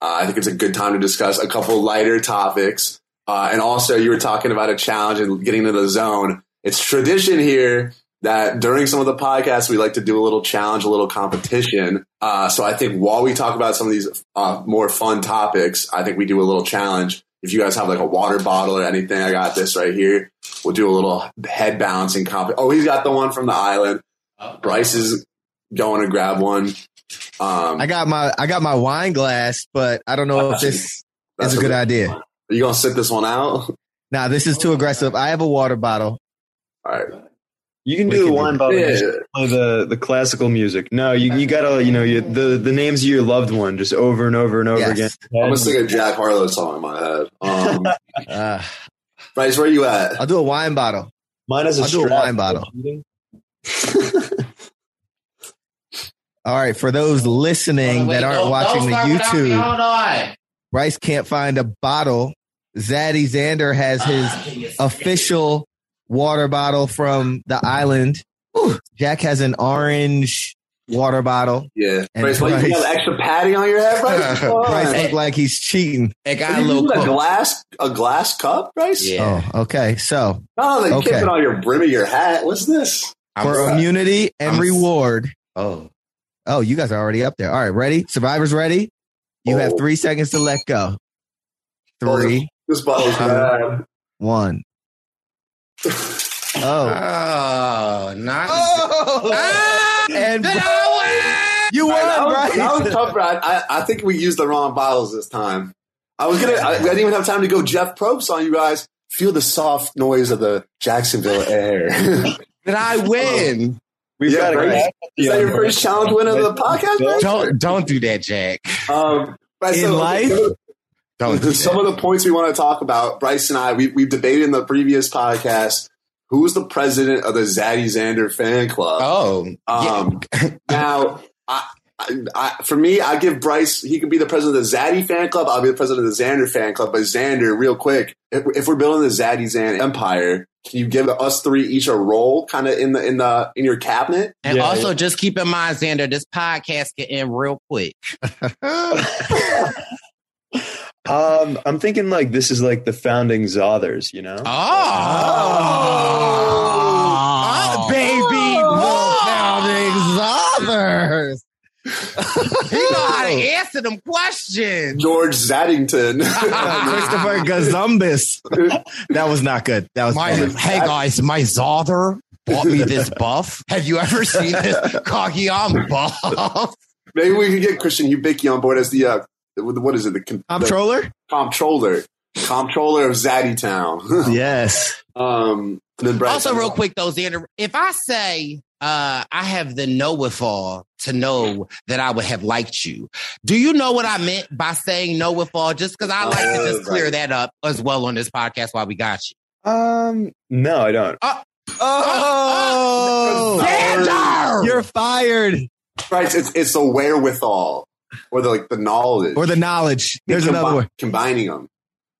uh, I think it's a good time to discuss a couple lighter topics. Uh, and also, you were talking about a challenge and getting into the zone. It's tradition here that during some of the podcasts, we like to do a little challenge, a little competition. Uh, so I think while we talk about some of these uh, more fun topics, I think we do a little challenge. If you guys have like a water bottle or anything, I got this right here. We'll do a little head balancing comp. Oh, he's got the one from the island. Brice is going to grab one. Um, I got my I got my wine glass, but I don't know if this is a good idea. Are you gonna sit this one out? Nah, this is too aggressive. I have a water bottle. All right. You can We do the wine bottle. Yeah. Play the the classical music. No, you you gotta you know you, the the names of your loved one just over and over and over Yes. again. I'm gonna sing a Jack Harlow song in my head. Um, Uh, Brice, where you at? I'll do a wine bottle. Mine is a I'll do a strap. wine bottle. All right, for those listening that aren't watching the YouTube, Brice can't find a bottle. Zaddy Xander has his official water bottle from the island. Ooh, Jack has an orange water bottle. Yeah. And Brice, what, you Brice- got extra padding on your head, Brice? Come on. Brice looked like he's cheating. It got Are a little a glass a glass cup, Brice? Yeah. Oh, okay. So No, they Okay. keep it on your brim of your hat. What's this? for I'm- immunity and I'm- reward. Oh. Oh, you guys are already up there. All right, ready? Survivors ready? You have Oh. three seconds to let go. Three, This bottle's bad. one. Oh. Oh, not. Oh! Ah! And Then I you won, that, was, that was right? tough, Brad. I, I think we used the wrong bottles this time. I was gonna. I, I didn't even have time to go Jeff Probst on you guys. Feel the soft noise of the Jacksonville air. win. Did I win? We've Yeah, got a Brice. glass Is that your first challenge win of the podcast, Brice? Don't don't do that, Jack. Um, Brice, In life? Don't do some that. of the points we want to talk about, Brice and I, we, we've debated in the previous podcast who's the president of the Zaddy Xander fan club. Oh, Um, now, I, I, I, for me, I give Brice, he could be the president of the Zaddy fan club. I'll be the president of the Xander fan club. But Xander, real quick, if, if we're building the Zaddy Xander empire, can you give us three each a role kind of in the, in the, in your cabinet? and Yeah, also yeah. just keep in mind, Xander, this podcast can end real quick. Um, I'm thinking like this is like the founding Zothers, you know? Oh, baby, Others. He know how to answer them questions. George Zaddington. Christopher Gazumbis. That was not good. That was My, hey guys, my Zother bought me this buff. Have you ever seen this Cagayan buff? Maybe we could get Christian Hubicki on board as the, uh, what is it? The, con- the comptroller. comptroller. Comptroller of Zaddy Town. Yes. um, and then Brice, Also, real quick though, Xander, if I say uh, I have the know-with-all to know that I would have liked you, do you know what I meant by saying know-with-all? Just because I like to Oh, just clear right. that up as well on this podcast while we got you. Um, no, I don't. Oh, Xander! you're fired. Brice, it's, it's the wherewithal or the, like the knowledge. Or the knowledge. There's Combi- another word. Combining them.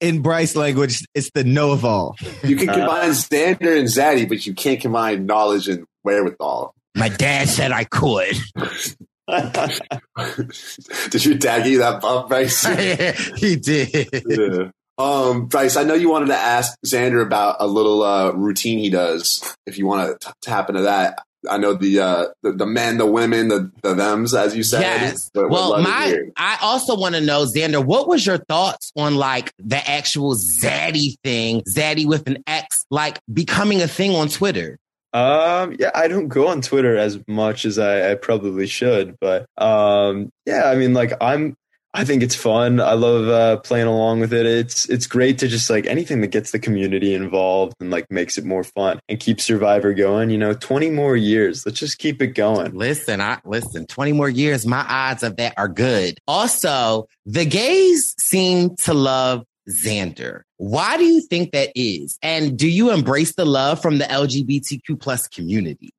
In Brice language, it's the know of all. You can combine Xander and Zaddy, but you can't combine knowledge and wherewithal. My dad said I could. Did your dad give you that bump, Brice? he did. yeah. Um, Brice, I know you wanted to ask Xander about a little uh, routine he does. If you want to tap into that, I know the uh, the, the men, the women, the the them's, as you said. Yes. Would Well, my. I also want to know, Xander, what was your thoughts on like the actual Zaddy thing, Zaddy with an X, like becoming a thing on Twitter? Um, yeah, I don't go on Twitter as much as I, I probably should, but um, yeah, I mean, like I'm, I think it's fun. I love uh, playing along with it. It's it's great to just like anything that gets the community involved and like makes it more fun and keep Survivor going. You know, twenty more years. Let's just keep it going. Listen, I listen, 20 more years, my odds of that are good. Also, the gays seem to love Xander. Why do you think that is? And do you embrace the love from the LGBTQ plus community?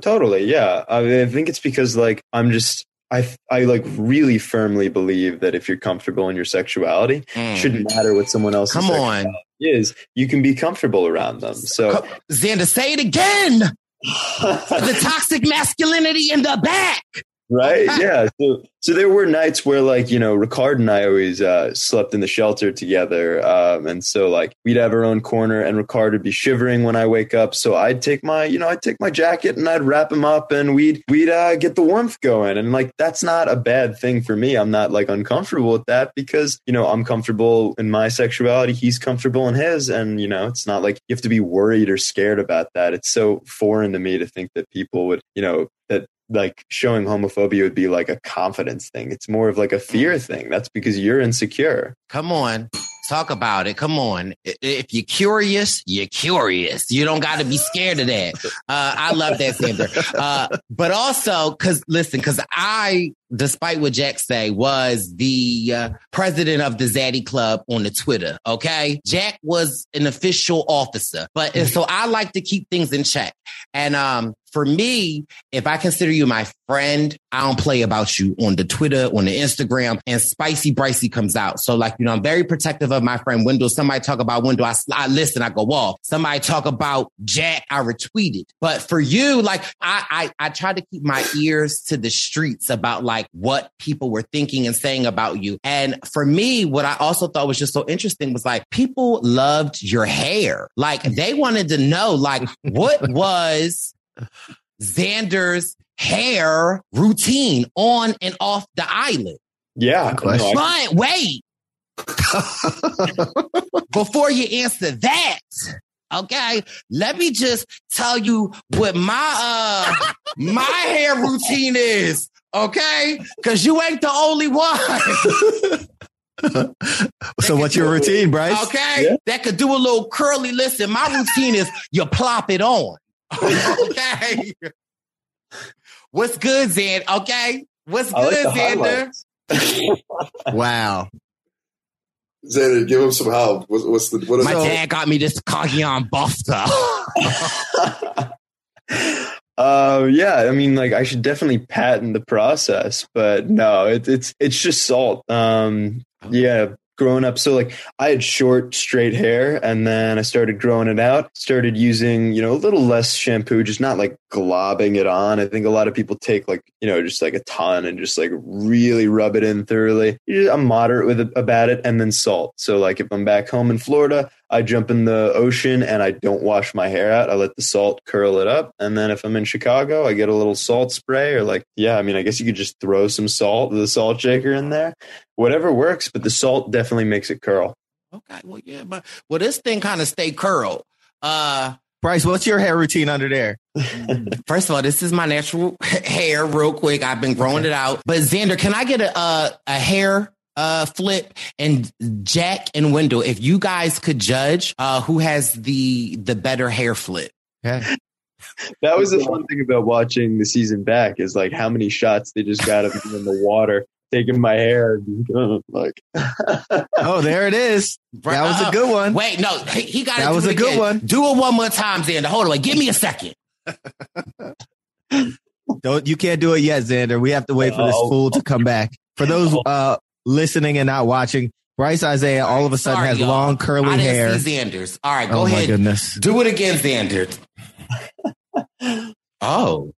Totally, yeah. I, mean, I think it's because like I'm just I I like really firmly believe that if you're comfortable in your sexuality, Mm. it shouldn't matter what someone else Come on. is. You can be comfortable around them. So Xander, say it again. the toxic masculinity in the back. Right? Yeah. So, so there were nights where, like, you know, Ricard and I always uh, slept in the shelter together, um, and so like we'd have our own corner, and Ricard would be shivering when I wake up. So I'd take my, you know, I'd take my jacket and I'd wrap him up, and we'd we'd uh, get the warmth going, and like that's not a bad thing for me. I'm not like uncomfortable with that because you know I'm comfortable in my sexuality, he's comfortable in his, and you know it's not like you have to be worried or scared about that. It's so foreign to me to think that people would, you know, that like showing homophobia would be like a confidence thing. It's more of like a fear thing. That's because you're insecure. Come on. Talk about it. Come on. If you're curious, you're curious. You don't got to be scared of that. Uh, I love that, Xander. Uh, but also, cause listen, cause I, despite what Jack say, was the uh, president of the Zaddy Club on the Twitter. Okay. Jack was an official officer, but and so I like to keep things in check. And, um, for me, if I consider you my friend, I don't play about you on the Twitter, on the Instagram, and Spicy Bricey comes out. So like, you know, I'm very protective of my friend Wendell. Somebody talk about Wendell, I, I listen, I go off. Somebody talk about Jack, I retweeted. But for you, like, I, I, I try to keep my ears to the streets about like what people were thinking and saying about you. And for me, what I also thought was just so interesting was like, people loved your hair. Like they wanted to know, like, what was Xander's hair routine on and off the island. Yeah. But wait, before you answer that, okay, let me just tell you what my uh my hair routine is, okay? Because you ain't the only one. So what's your routine, Brice? Okay, that could do a little curly. Listen, my routine is you plop it on. okay. What's good, Xander? Okay. What's I good, the Xander? Wow. Xander, give him some help. What's, what's the what is My it? dad got me this Cagayan buster. Uh, yeah, I mean, like I should definitely patent the process, but no, it, it's it's just salt. Um, yeah, growing up, so like I had short, straight hair, and then I started growing it out. Started using, you know, a little less shampoo, just not like globbing it on. I think a lot of people take like, you know, just like a ton and just like really rub it in thoroughly. I'm moderate with about it, and then salt. So like if I'm back home in Florida, I jump in the ocean and I don't wash my hair out. I let the salt curl it up. And then if I'm in Chicago, I get a little salt spray or like, yeah, I mean, I guess you could just throw some salt, the salt shaker in there, whatever works, but the salt definitely makes it curl. okay, well, yeah, but well, this thing kind of stay curled. Uh, Brice, what's your hair routine under there? first of all, this is my natural hair, real quick. I've been growing it out. But Xander, can I get a uh, a hair uh flip and Jack and Wendell, if you guys could judge uh who has the the better hair flip. Okay. That was the fun thing about watching the season back is like how many shots they just got of me in the water, taking my hair, like Oh, there it is. That was a good one. Wait, no, he, he got That was a good one. Do it one more time, Xander. Hold on, wait, give me a second. Don't you can't do it yet, Xander. We have to wait for this Oh. fool to come back. For those uh listening and not watching, Brice Izyah all of a sudden Sorry, has y'all. long curly I didn't hair. see Xander's. All right, go oh my ahead. goodness. Do it again, Xander. Oh.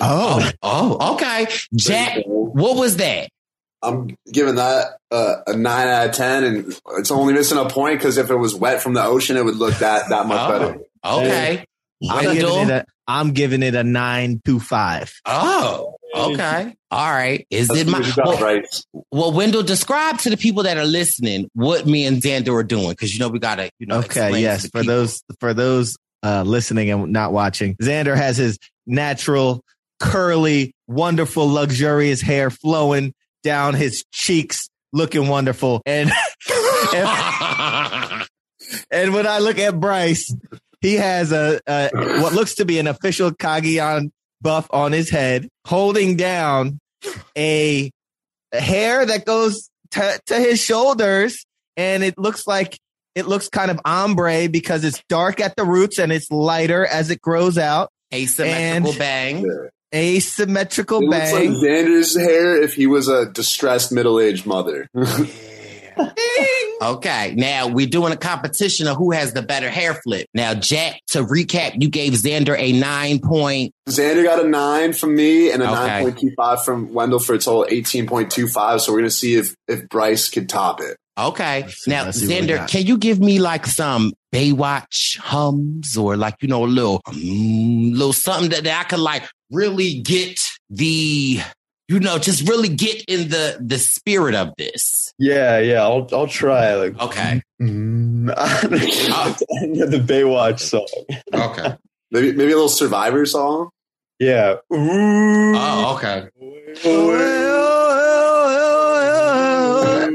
Oh. Oh, okay. Jack, what was that? I'm giving that uh, a nine out of ten, and it's only missing a point because if it was wet from the ocean, it would look that that much Oh, better. Okay. I'm Wendell? giving, it a, I'm giving it a nine to five. Oh, okay. All right. Is That's it my what you got, well, right? well, Wendell, describe to the people that are listening what me and Xander are doing because you know we gotta, you know. Okay, yes. For people. those for those uh listening and not watching, Xander has his natural, curly, wonderful, luxurious hair flowing down his cheeks, looking wonderful. And and, and when I look at Brice, he has a, a what looks to be an official Cagayan buff on his head, holding down a hair that goes to, to his shoulders, and it looks like it looks kind of ombre because it's dark at the roots and it's lighter as it grows out. Asymmetrical And- bang. Asymmetrical It looks like bang. Xander's hair if he was a distressed middle aged mother. Okay, now we're doing a competition of who has the better hair flip. Now, Jack, to recap, you gave Xander a nine point. Xander got a nine from me and a Okay. nine point two five from Wendell for a total eighteen point two five. So we're gonna see if if Brice could top it. Okay, see- now let's see Xander, can you give me like some Baywatch hums or like you know a little, mm, little something that, that I could like really get the, you know, just really get in the the spirit of this. Yeah, yeah, I'll I'll try. Like Okay, mm, the Baywatch song. okay, Maybe maybe a little Survivor song. Yeah. Ooh. oh okay.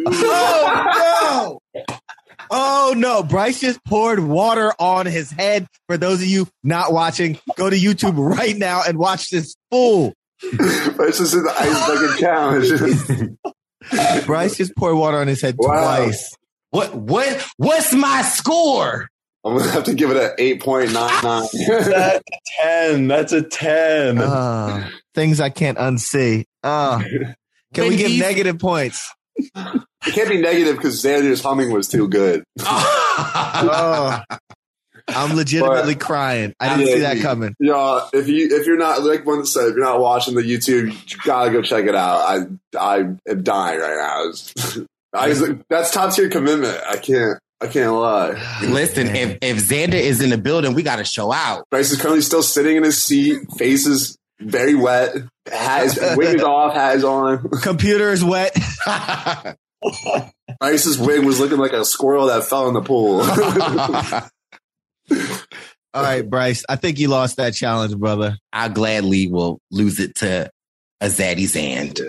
Oh no! Oh no! Brice just poured water on his head. For those of you not watching, go to YouTube right now and watch this fool. Brice is in the ice bucket challenge. Brice just poured water on his head Wow. twice. What what what's my score? I'm gonna have to give it an eight point nine nine. That's a ten. That's a ten. Uh, things I can't unsee. Uh, can When we give he's- negative points? It can't be negative because Xander's humming was too good. Oh, I'm legitimately crying. I didn't Yeah, see that coming. you- coming. Yeah, if you if you're not like one said, if you're not watching the YouTube, you gotta go check it out. I I am dying right now. It's- I was that's top tier commitment. I can't I can't lie. Listen, if if Xander is in the building, we got to show out. Brice is currently still sitting in his seat, face is very wet, hat is wig is off, hat is on. Computer is wet. Brice's wig was looking like a squirrel that fell in the pool. All right, Brice. I think you lost that challenge, brother. I gladly will lose it to a Zaddy's hand.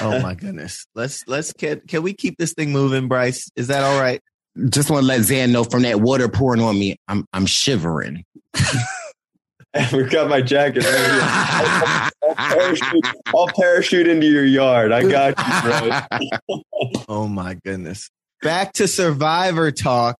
Oh my goodness. Let's let's can can we keep this thing moving, Brice? Is that all right? Just want to let Zan know from that water pouring on me, I'm I'm shivering. We've got my jacket right here. I'll parachute, I'll parachute into your yard. I got you, bro. Oh my goodness. Back to Survivor talk.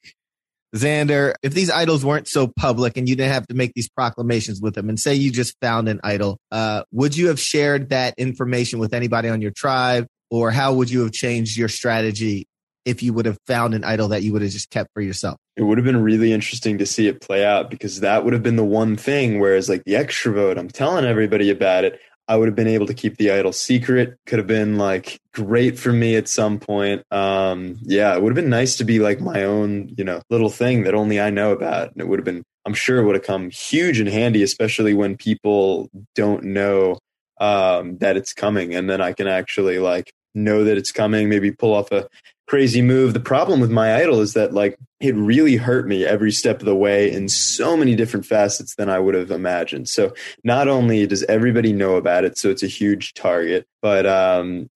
Xander, if these idols weren't so public and you didn't have to make these proclamations with them, and say you just found an idol, uh, would you have shared that information with anybody on your tribe, or how would you have changed your strategy if you would have found an idol that you would have just kept for yourself? It would have been really interesting to see it play out because that would have been the one thing. Whereas, like the extra vote, I'm telling everybody about it. I would have been able to keep the idol secret. Could have been like great for me at some point. Um, yeah, it would have been nice to be like my own, you know, little thing that only I know about. And it would have been, I'm sure it would have come huge and handy, especially when people don't know um, that it's coming. And then I can actually like know that it's coming, maybe pull off a crazy move. The problem with my idol is that like it really hurt me every step of the way in so many different facets than I would have imagined. So not only does everybody know about it, so it's a huge target, but um,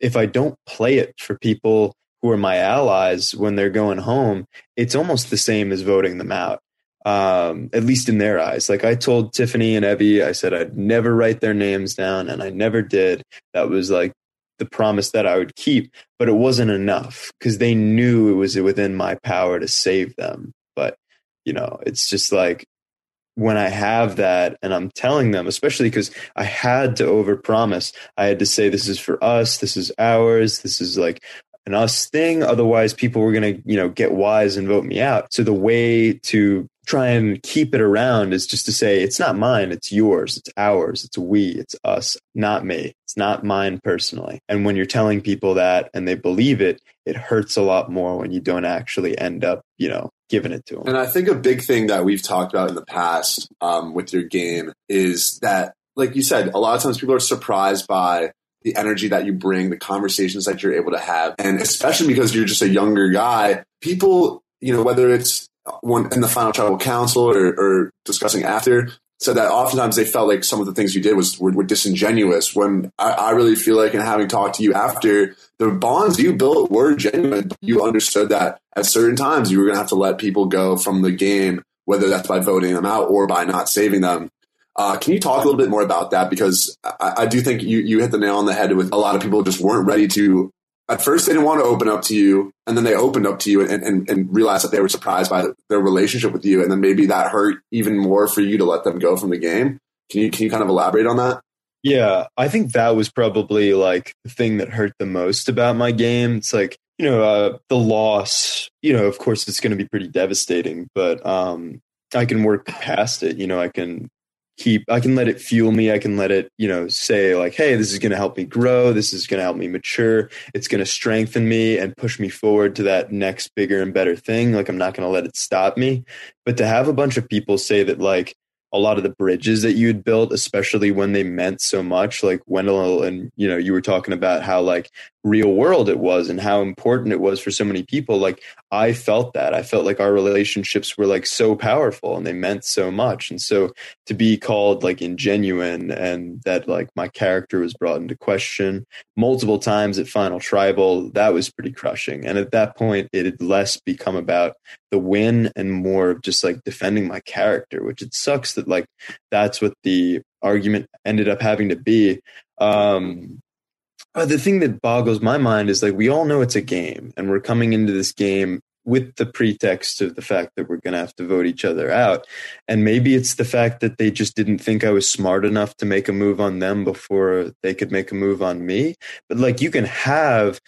if I don't play it for people who are my allies when they're going home, it's almost the same as voting them out. Um, at least in their eyes. Like I told Tiffany and Evvie, I said I'd never write their names down, and I never did. That was like the promise that I would keep, but it wasn't enough because they knew it was within my power to save them. But, you know, it's just like when I have that and I'm telling them, especially because I had to overpromise, I had to say, this is for us, this is ours, this is like an us thing. Otherwise, people were going to, you know, get wise and vote me out. So the way to try and keep it around is just to say, it's not mine, it's yours, it's ours, it's we, it's us, not me. It's not mine personally. And when you're telling people that and they believe it, it hurts a lot more when you don't actually end up, you know, giving it to them. And I think a big thing that we've talked about in the past um, with your game is that, like you said, a lot of times people are surprised by the energy that you bring, the conversations that you're able to have. And especially because you're just a younger guy, people, you know, whether it's one in the final tribal council or, or discussing after, said that oftentimes they felt like some of the things you did was were, were disingenuous. When I, I really feel like, and having talked to you after, the bonds you built were genuine. You understood that at certain times you were going to have to let people go from the game, whether that's by voting them out or by not saving them. Uh, can you talk a little bit more about that? Because I, I do think you, you hit the nail on the head with a lot of people just weren't ready to. At first, they didn't want to open up to you, and then they opened up to you and, and, and realized that they were surprised by their relationship with you, and then maybe that hurt even more for you to let them go from the game. Can you can you kind of elaborate on that? Yeah, I think that was probably like the thing that hurt the most about my game. It's like you know, uh, the loss, you know, of course it's going to be pretty devastating, but um, I can work past it. You know, I can keep, I can let it fuel me. I can let it, you know, say like, hey, this is going to help me grow. This is going to help me mature. It's going to strengthen me and push me forward to that next bigger and better thing. Like, I'm not going to let it stop me. But to have a bunch of people say that, like, a lot of the bridges that you had built, especially when they meant so much. Like Wendell and you know, you were talking about how like real world it was and how important it was for so many people. Like I felt that. I felt like our relationships were like so powerful and they meant so much. And so to be called like ingenuine and that like my character was brought into question multiple times at Final Tribal, that was pretty crushing. And at that point, it had less become about the win and more of just like defending my character, which it sucks that like that's what the argument ended up having to be. Um, uh, the thing that boggles my mind is like we all know it's a game, and we're coming into this game with the pretext of the fact that we're going to have to vote each other out. And maybe it's the fact that they just didn't think I was smart enough to make a move on them before they could make a move on me. But like you can have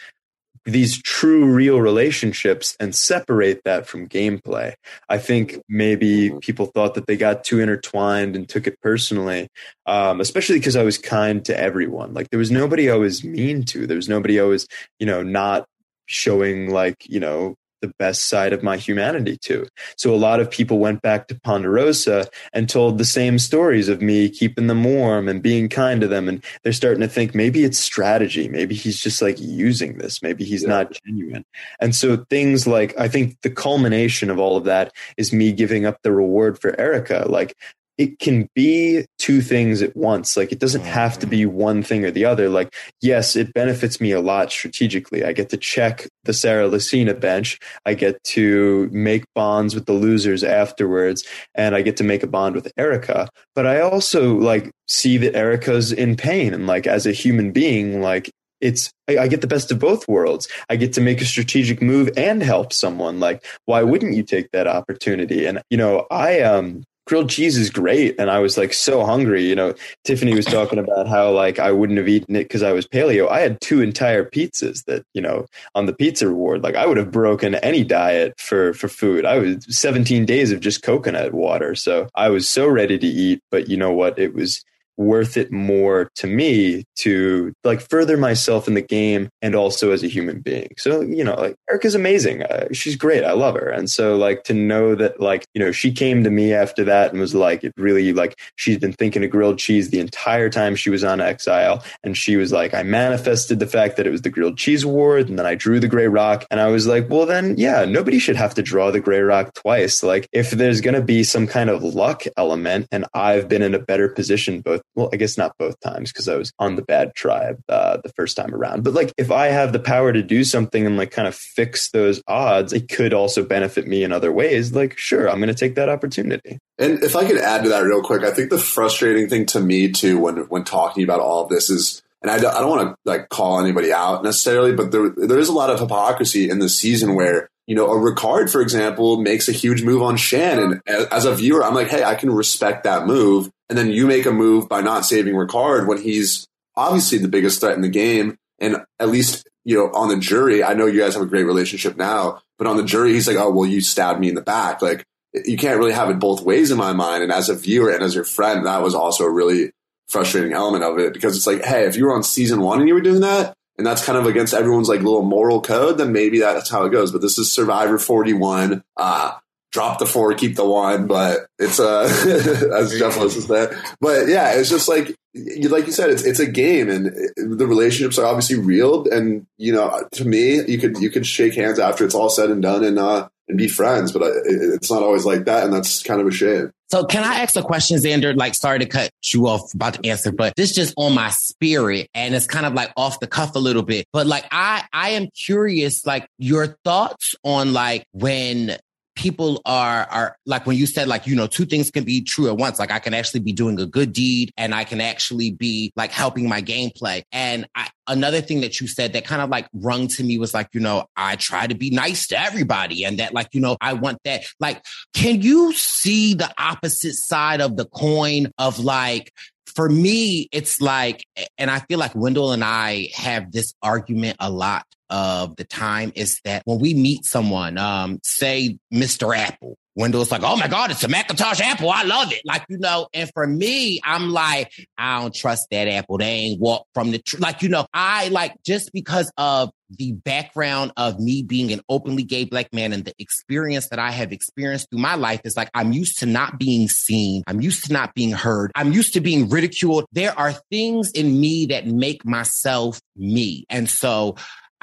these true real relationships and separate that from gameplay. I think maybe mm-hmm. people thought that they got too intertwined and took it personally, um, especially because I was kind to everyone. Like there was nobody I was mean to. There was nobody I was, you know, not showing like, you know, the best side of my humanity to. So a lot of people went back to Ponderosa and told the same stories of me keeping them warm and being kind to them. And they're starting to think maybe it's strategy. Maybe he's just like using this. Maybe he's yeah. not genuine. And so things like, I think the culmination of all of that is me giving up the reward for Erica. Like it can be two things at once. Like it doesn't have to be one thing or the other. Like, yes, it benefits me a lot strategically. I get to check the Sarah Lacina bench. I get to make bonds with the losers afterwards and I get to make a bond with Erica. But I also like see that Erica's in pain and like as a human being, like it's I, I, get the best of both worlds. I get to make a strategic move and help someone. Like, why wouldn't you take that opportunity? And you know, I um grilled cheese is great. And i was like so hungry you know. Tiffany was talking about how like i wouldn't have eaten it because i was paleo. I had two entire pizzas that you know on the pizza reward. Like i would have broken any diet for for food. I was 17 days of just coconut water. So i was so ready to eat but you know what? It was worth it more to me to like further myself in the game and also as a human being. So, you know, like Erica's amazing. Uh, she's great. I love her. And so like to know that like, you know, she came to me after that and was like, it really like she's been thinking of grilled cheese the entire time she was on exile. And she was like, I manifested the fact that it was the grilled cheese award and then I drew the gray rock. And I was like, well, then yeah, nobody should have to draw the gray rock twice. Like if there's going to be some kind of luck element and I've been in a better position both well, I guess not both times because I was on the bad tribe uh, the first time around. But like, if I have the power to do something and like kind of fix those odds, it could also benefit me in other ways. Like, sure, I'm going to take that opportunity. And if I could add to that real quick, I think the frustrating thing to me too when when talking about all of this is and I, I don't want to like call anybody out necessarily, but there there is a lot of hypocrisy in the season where you know a Ricard, for example, makes a huge move on Shan, and as a viewer, I'm like, hey, I can respect that move, and then you make a move by not saving Ricard when he's obviously the biggest threat in the game, and at least you know on the jury, I know you guys have a great relationship now, but on the jury, he's like, oh well, you stabbed me in the back, like you can't really have it both ways in my mind, and as a viewer and as your friend, that was also a really frustrating element of it because it's like, hey, if you were on season one and you were doing that, and that's kind of against everyone's like little moral code, then maybe that's how it goes. But this is Survivor 41. Uh, drop the four, keep the one, but it's uh as Jeff listens that. But yeah, it's just like like you said, it's it's a game, and the relationships are obviously real. And you know, to me, you could you could shake hands after it's all said and done, and uh, and be friends. But it's not always like that, and that's kind of a shame. So can I ask a question, Xander? Like, sorry to cut you off about to answer, but this just on my spirit and it's kind of like off the cuff a little bit. But like, I, I am curious, like your thoughts on like when people are are like when you said like you know two things can be true at once. Like i can actually be doing a good deed and i can actually be like helping my gameplay. And I, another thing that you said that kind of like rung to me was like you know i try to be nice to everybody and that like you know i want that. Like can you see the opposite side of the coin of like for me, it's like, and I feel like Wendell and I have this argument a lot of the time is that when we meet someone, um, say Mr. Apple, Wendell's like, oh my God, it's a Macintosh Apple. I love it. Like, you know, and for me, I'm like, I don't trust that Apple. They ain't walk from the, tr-. like, you know, I like just because of the background of me being an openly gay black man and the experience that I have experienced through my life is like, I'm used to not being seen. I'm used to not being heard. I'm used to being ridiculed. There are things in me that make myself me. And so,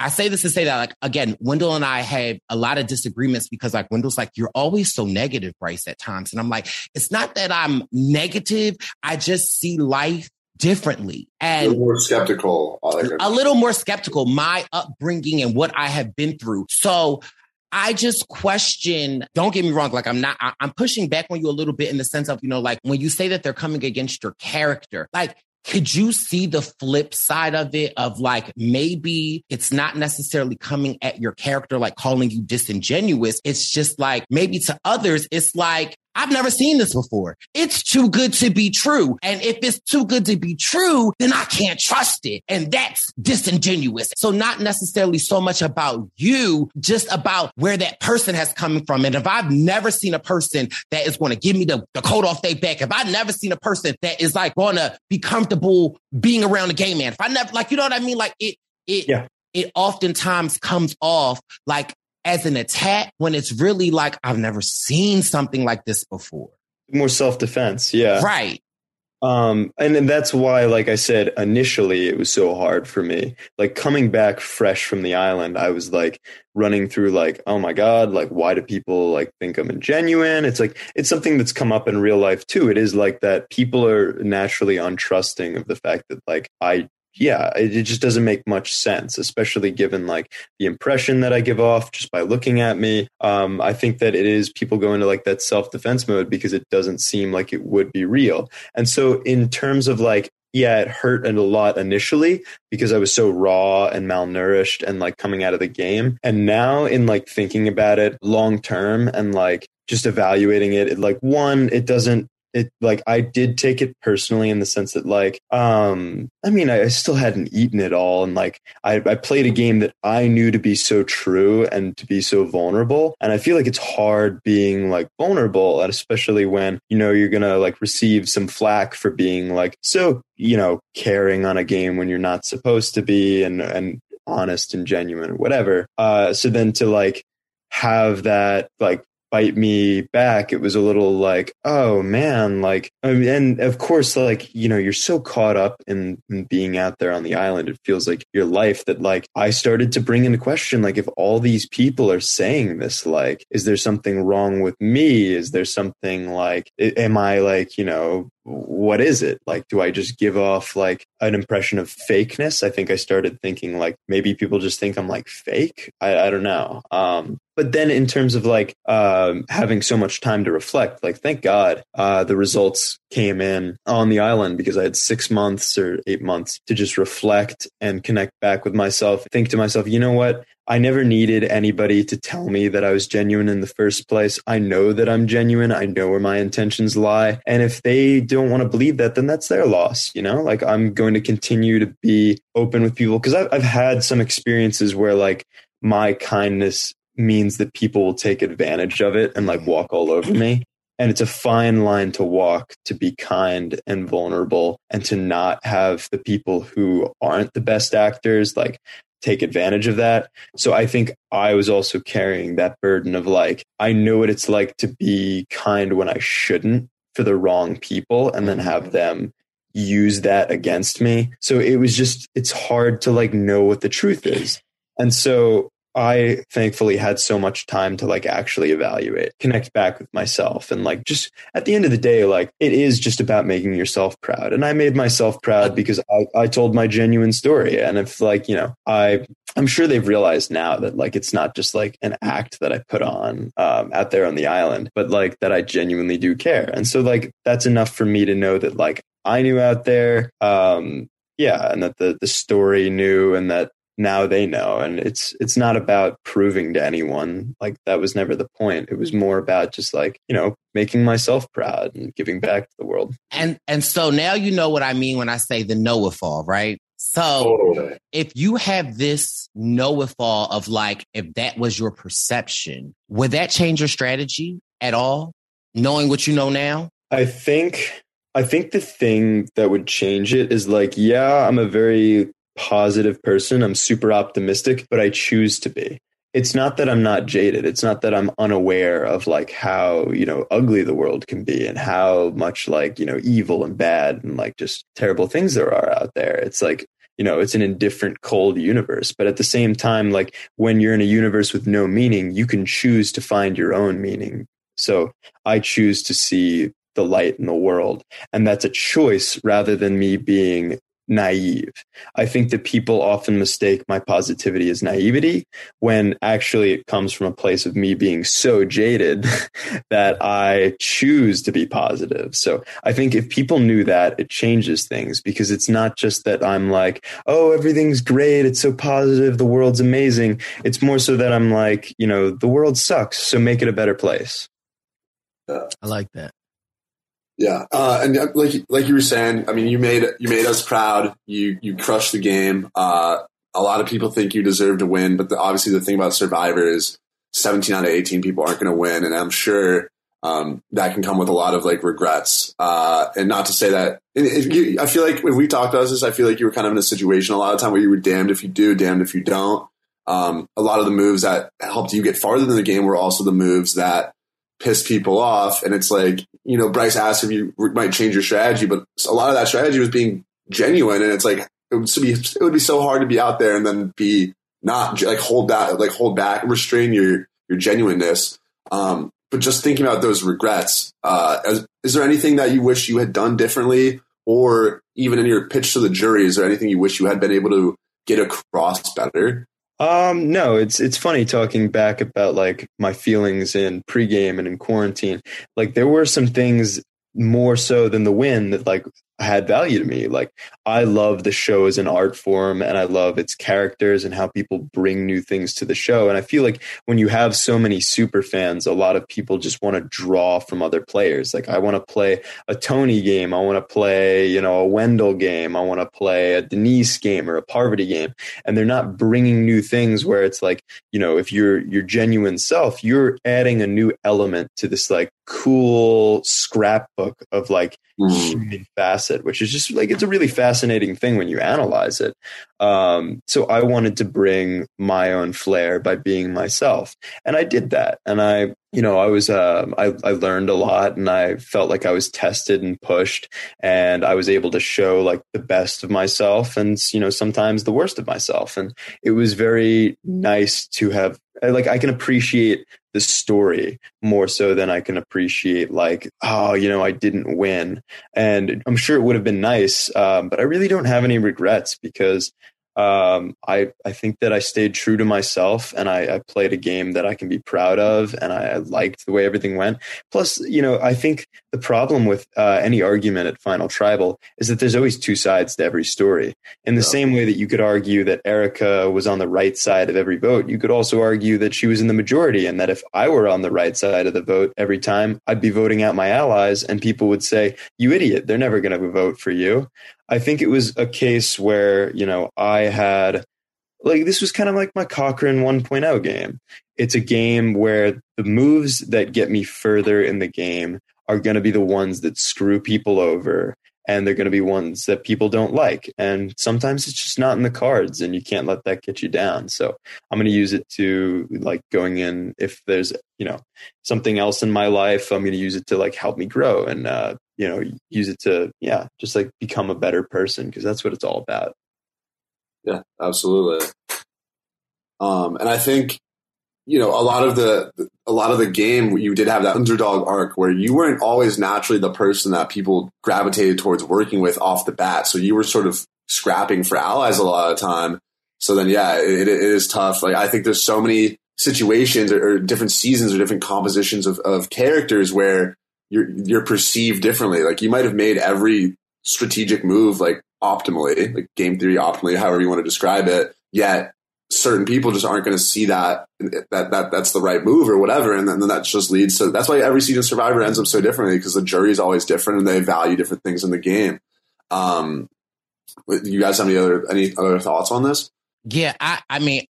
I say this to say that, like, again, Wendell and I have a lot of disagreements because, like, Wendell's like, you're always so negative, Brice, at times. And I'm like, it's not that I'm negative. I just see life differently and a little more skeptical. a little more skeptical, my upbringing and what I have been through. So, I just question, don't get me wrong, like I'm not, I, I'm pushing back on you a little bit in the sense of, you know, like when you say that they're coming against your character, like could you see the flip side of it of like maybe it's not necessarily coming at your character like calling you disingenuous? It's just like maybe to others it's like I've never seen this before. It's too good to be true. And if it's too good to be true, then I can't trust it. And that's disingenuous. So not necessarily so much about you, just about where that person has come from. And if I've never seen a person that is going to give me the, the coat off their back, if I've never seen a person that is like going to be comfortable being around a gay man, if I never, like, you know what I mean? Like it, it, yeah. it oftentimes comes off like as an attack when it's really like, I've never seen something like this before. More self defense. Yeah. Right. Um, and, and that's why, like I said, initially it was so hard for me. Like coming back fresh from the island, I was like running through like, oh my God, like why do people like think I'm genuine? It's like it's something that's come up in real life too. It is like that people are naturally untrusting of the fact that like I yeah, it, just doesn't make much sense, especially given like the impression that I give off just by looking at me. Um, I think that it is people go into like that self defense mode because it doesn't seem like it would be real. And so, in terms of like, yeah, it hurt a lot initially because I was so raw and malnourished and like coming out of the game. And now, in like thinking about it long term and like just evaluating it, it like one, it doesn't it like I did take it personally in the sense that like um I mean I, still hadn't eaten it all. And like I, I played a game that I knew to be so true and to be so vulnerable. And I feel like it's hard being like vulnerable and especially when you know you're gonna like receive some flack for being like so you know caring on a game when you're not supposed to be and and honest and genuine or whatever. Uh so then to like have that like bite me back, it was a little like, oh man, like, and of course, like, you know, you're so caught up in, in, being out there on the island. It feels like your life that, like, I started to bring into question, like, if all these people are saying this, like, is there something wrong with me? Is there something like, am I like, you know, what is it? Like do i just give off like an impression of fakeness? I think i started thinking like maybe people just think i'm like fake? I, I don't know. Um but then in terms of like um having so much time to reflect like thank god uh the results came in on the island because i had six months or eight months to just reflect and connect back with myself think to myself you know what I never needed anybody to tell me that I was genuine in the first place. I know that I'm genuine. I know where my intentions lie. And if they don't want to believe that, then that's their loss. You know, like I'm going to continue to be open with people because I've, I've had some experiences where like my kindness means that people will take advantage of it and like walk all over me. And it's a fine line to walk to be kind and vulnerable and to not have the people who aren't the best actors like take advantage of that. So I think I was also carrying that burden of like, I know what it's like to be kind when I shouldn't for the wrong people and then have mm-hmm. them use that against me. So it was just, it's hard to like know what the truth is. And so I thankfully had so much time to like actually evaluate, connect back with myself. And like just at the end of the day, like it is just about making yourself proud. And I made myself proud because I, I told my genuine story. And if like, you know, I, I'm sure they've realized now that like it's not just like an act that I put on um, out there on the island, but like that I genuinely do care. And so like that's enough for me to know that like I knew out there, um, yeah, and that the the story knew, and that now they know and it's it's not about proving to anyone like that was never the point it was mm-hmm. more about just like you know making myself proud and giving back to the world and and so now you know what i mean when i say the know-it-all right So Totally. if you have this know with all of like, if that was your perception, would that change your strategy at all? Knowing what you know now? I think I think the thing that would change it is like, yeah, I'm a very positive person. I'm super optimistic, but I choose to be. It's not that I'm not jaded. It's not that I'm unaware of like how, you know, ugly the world can be and how much like, you know, evil and bad and like just terrible things there are out there. It's like, you know, it's an indifferent, cold universe. But at the same time, like when you're in a universe with no meaning, you can choose to find your own meaning. So I choose to see the light in the world. And that's a choice rather than me being naive. I think that people often mistake my positivity as naivety when actually it comes from a place of me being so jaded that I choose to be positive. So I think if people knew that, it changes things because it's not just that I'm like, oh, everything's great. It's so positive. The world's amazing. It's more so that I'm like, you know, the world sucks. So make it a better place. I like that. Yeah, uh, and uh, like like you were saying, I mean, you made you made us proud. You you crushed the game. Uh, a lot of people think you deserve to win, but the, obviously the thing about Survivor is 17 out of 18 people aren't going to win, and I'm sure um, that can come with a lot of like regrets. Uh, and not to say that you, I feel like when we talked about this, I feel like you were kind of in a situation a lot of time where you were damned if you do, damned if you don't. Um, a lot of the moves that helped you get farther in the game were also the moves that piss people off. And it's like, you know, Bryce asked if you might change your strategy, but a lot of that strategy was being genuine. And it's like, it would be, it would be so hard to be out there and then be not like hold that, like hold back, restrain your, your genuineness. Um, but just thinking about those regrets, uh, is, is there anything that you wish you had done differently or even in your pitch to the jury, is there anything you wish you had been able to get across better? Um, no, it's it's funny talking back about like my feelings in pregame and in quarantine. Like there were some things more so than the win that like had value to me. Like I love the show as an art form and I love its characters and how people bring new things to the show. And I feel like when you have so many super fans, a lot of people just want to draw from other players. Like I want to play a Tony game. I want to play, you know, a Wendell game. I want to play a Denise game or a Parvati game. And they're not bringing new things where it's like, you know, if you're your genuine self, you're adding a new element to this like cool scrapbook of like human facet, which is just like it's a really fascinating thing when you analyze it. Um, so I wanted to bring my own flair by being myself, and I did that. And I, you know, I was, um, I, I learned a lot, and I felt like I was tested and pushed, and I was able to show like the best of myself, and you know, sometimes the worst of myself, and it was very nice to have like I can appreciate the story more so than I can appreciate like oh you know I didn't win and I'm sure it would have been nice um, but I really don't have any regrets because um, I I think that I stayed true to myself and I, I played a game that I can be proud of and I, I, liked the way everything went. Plus, you know, I think the problem with uh, any argument at Final Tribal is that there's always two sides to every story. In the yeah. same way that you could argue that Erica was on the right side of every vote, you could also argue that she was in the majority and that if I were on the right side of the vote every time, I'd be voting out my allies and people would say, "You idiot! They're never going to vote for you." I think it was a case where, you know, I had like this was kind of like my Cochran 1.0 game. It's a game where the moves that get me further in the game are going to be the ones that screw people over and they're going to be ones that people don't like. And sometimes it's just not in the cards and you can't let that get you down. So I'm going to use it to like going in if there's, you know, something else in my life, I'm going to use it to like help me grow and uh, you know use it to yeah just like become a better person because that's what it's all about yeah absolutely um and i think you know a lot of the a lot of the game you did have that underdog arc where you weren't always naturally the person that people gravitated towards working with off the bat so you were sort of scrapping for allies a lot of time so then yeah it, it is tough like i think there's so many situations or, or different seasons or different compositions of, of characters where you're you're perceived differently. Like you might have made every strategic move like optimally, like game theory optimally, however you want to describe it. Yet certain people just aren't going to see that that that that's the right move or whatever, and then, then that just leads to that's why every season Survivor ends up so differently because the jury is always different and they value different things in the game. Um, You guys have any other any other thoughts on this? Yeah, I, I mean,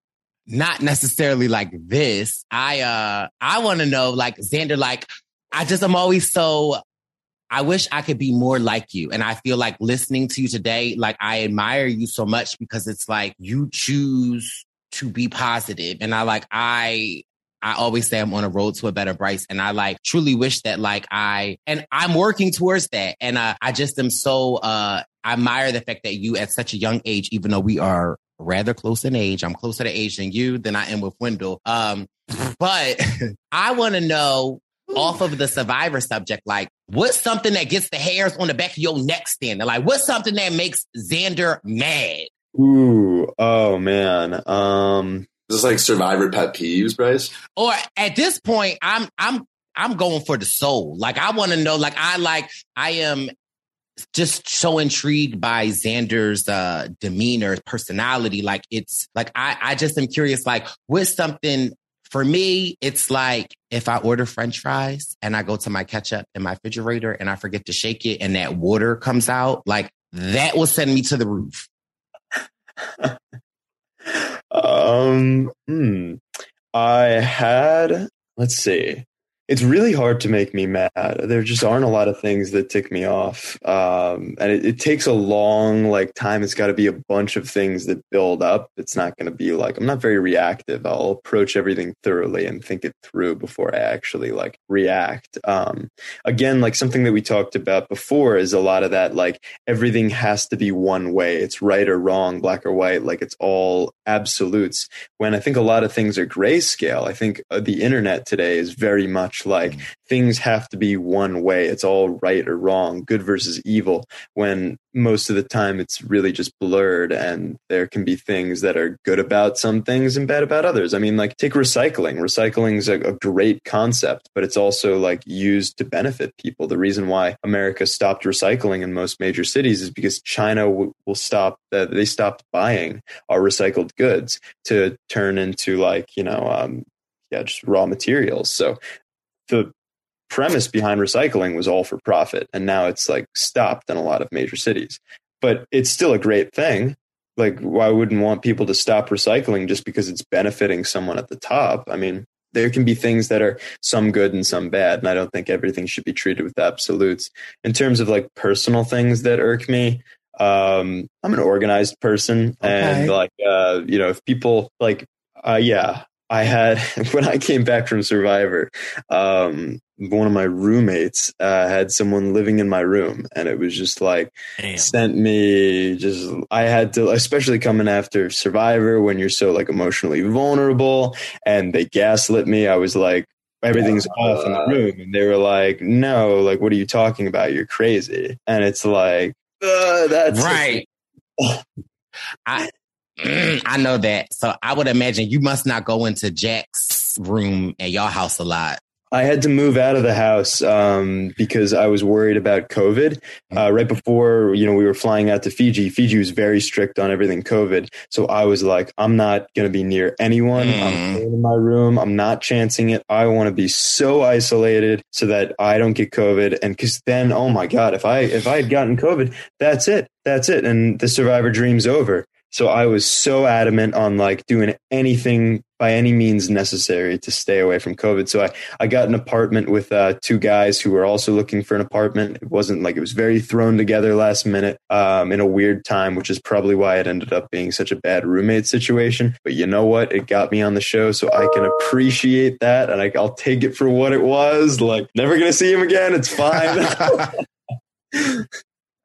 not necessarily like this. I uh I want to know like Xander, like I just I'm always so I wish I could be more like you. And I feel like listening to you today, like I admire you so much because it's like you choose to be positive. And I like I I always say I'm on a road to a better Brice. And I like truly wish that like I, and I'm working towards that. And uh, I just am so, uh, I admire the fact that you at such a young age, even though we are rather close in age, I'm closer to age than you than I am with Wendell. Um, but I want to know off of the survivor subject, like what's something that gets the hairs on the back of your neck standing? Like what's something that makes Xander mad? Ooh, oh man. Um, Is this like survivor pet peeves, Brice? or at this point i'm i'm i'm going for the soul like i want to know like i like i am just so intrigued by xander's uh demeanor personality like it's like i i just am curious like with something for me it's like if i order french fries and i go to my ketchup in my refrigerator and i forget to shake it and that water comes out like that will send me to the roof um, hmm. I had, let's see. It's really hard to make me mad. There just aren't a lot of things that tick me off. Um, and it, it takes a long like time. It's got to be a bunch of things that build up. It's not going to be like, I'm not very reactive. I'll approach everything thoroughly and think it through before I actually like react. Um, again, like something that we talked about before is a lot of that, like everything has to be one way. It's right or wrong, black or white. Like it's all absolutes. When I think a lot of things are grayscale, I think uh, the internet today is very much like things have to be one way. It's all right or wrong, good versus evil. When most of the time it's really just blurred and there can be things that are good about some things and bad about others. I mean, like take recycling. Recycling is a, a great concept, but it's also like used to benefit people. The reason why America stopped recycling in most major cities is because China w- will stop, uh, they stopped buying our recycled goods to turn into like, you know, um, yeah, just raw materials. So the premise behind recycling was all for profit and now it's like stopped in a lot of major cities. But it's still a great thing. Like why wouldn't want people to stop recycling just because it's benefiting someone at the top? I mean there can be things that are some good and some bad and i don't think everything should be treated with absolutes. In terms of like personal things that irk me um i'm an organized person and like uh you know if people like uh yeah I had when I came back from Survivor, um, one of my roommates uh, had someone living in my room, and it was just like sent me just. I had to, especially coming after Survivor, when you're so like emotionally vulnerable, and they gaslit me. I was like, everything's off in the room, and they were like, "No, like, what are you talking about? You're crazy." And it's like, uh, that's right. I Mm, I know that. So I would imagine you must not go into Jack's room at your house a lot. I had to move out of the house um, because I was worried about COVID. Uh, right before you know we were flying out to Fiji, Fiji was very strict on everything COVID. So I was like, I'm not going to be near anyone. I'm in my room. I'm not chancing it. I want to be so isolated so that I don't get COVID. And because then, oh my god, if I if I had gotten COVID, that's it. That's it. And the survivor dream's over. So I was so adamant on like doing anything by any means necessary to stay away from COVID. So I, I got an apartment with uh, two guys who were also looking for an apartment. It wasn't like it was very thrown together last minute um, in a weird time, which is probably why it ended up being such a bad roommate situation. But you know what? It got me on the show, so I can appreciate that, and I, I'll take it for what it was. Like never gonna see him again. It's fine.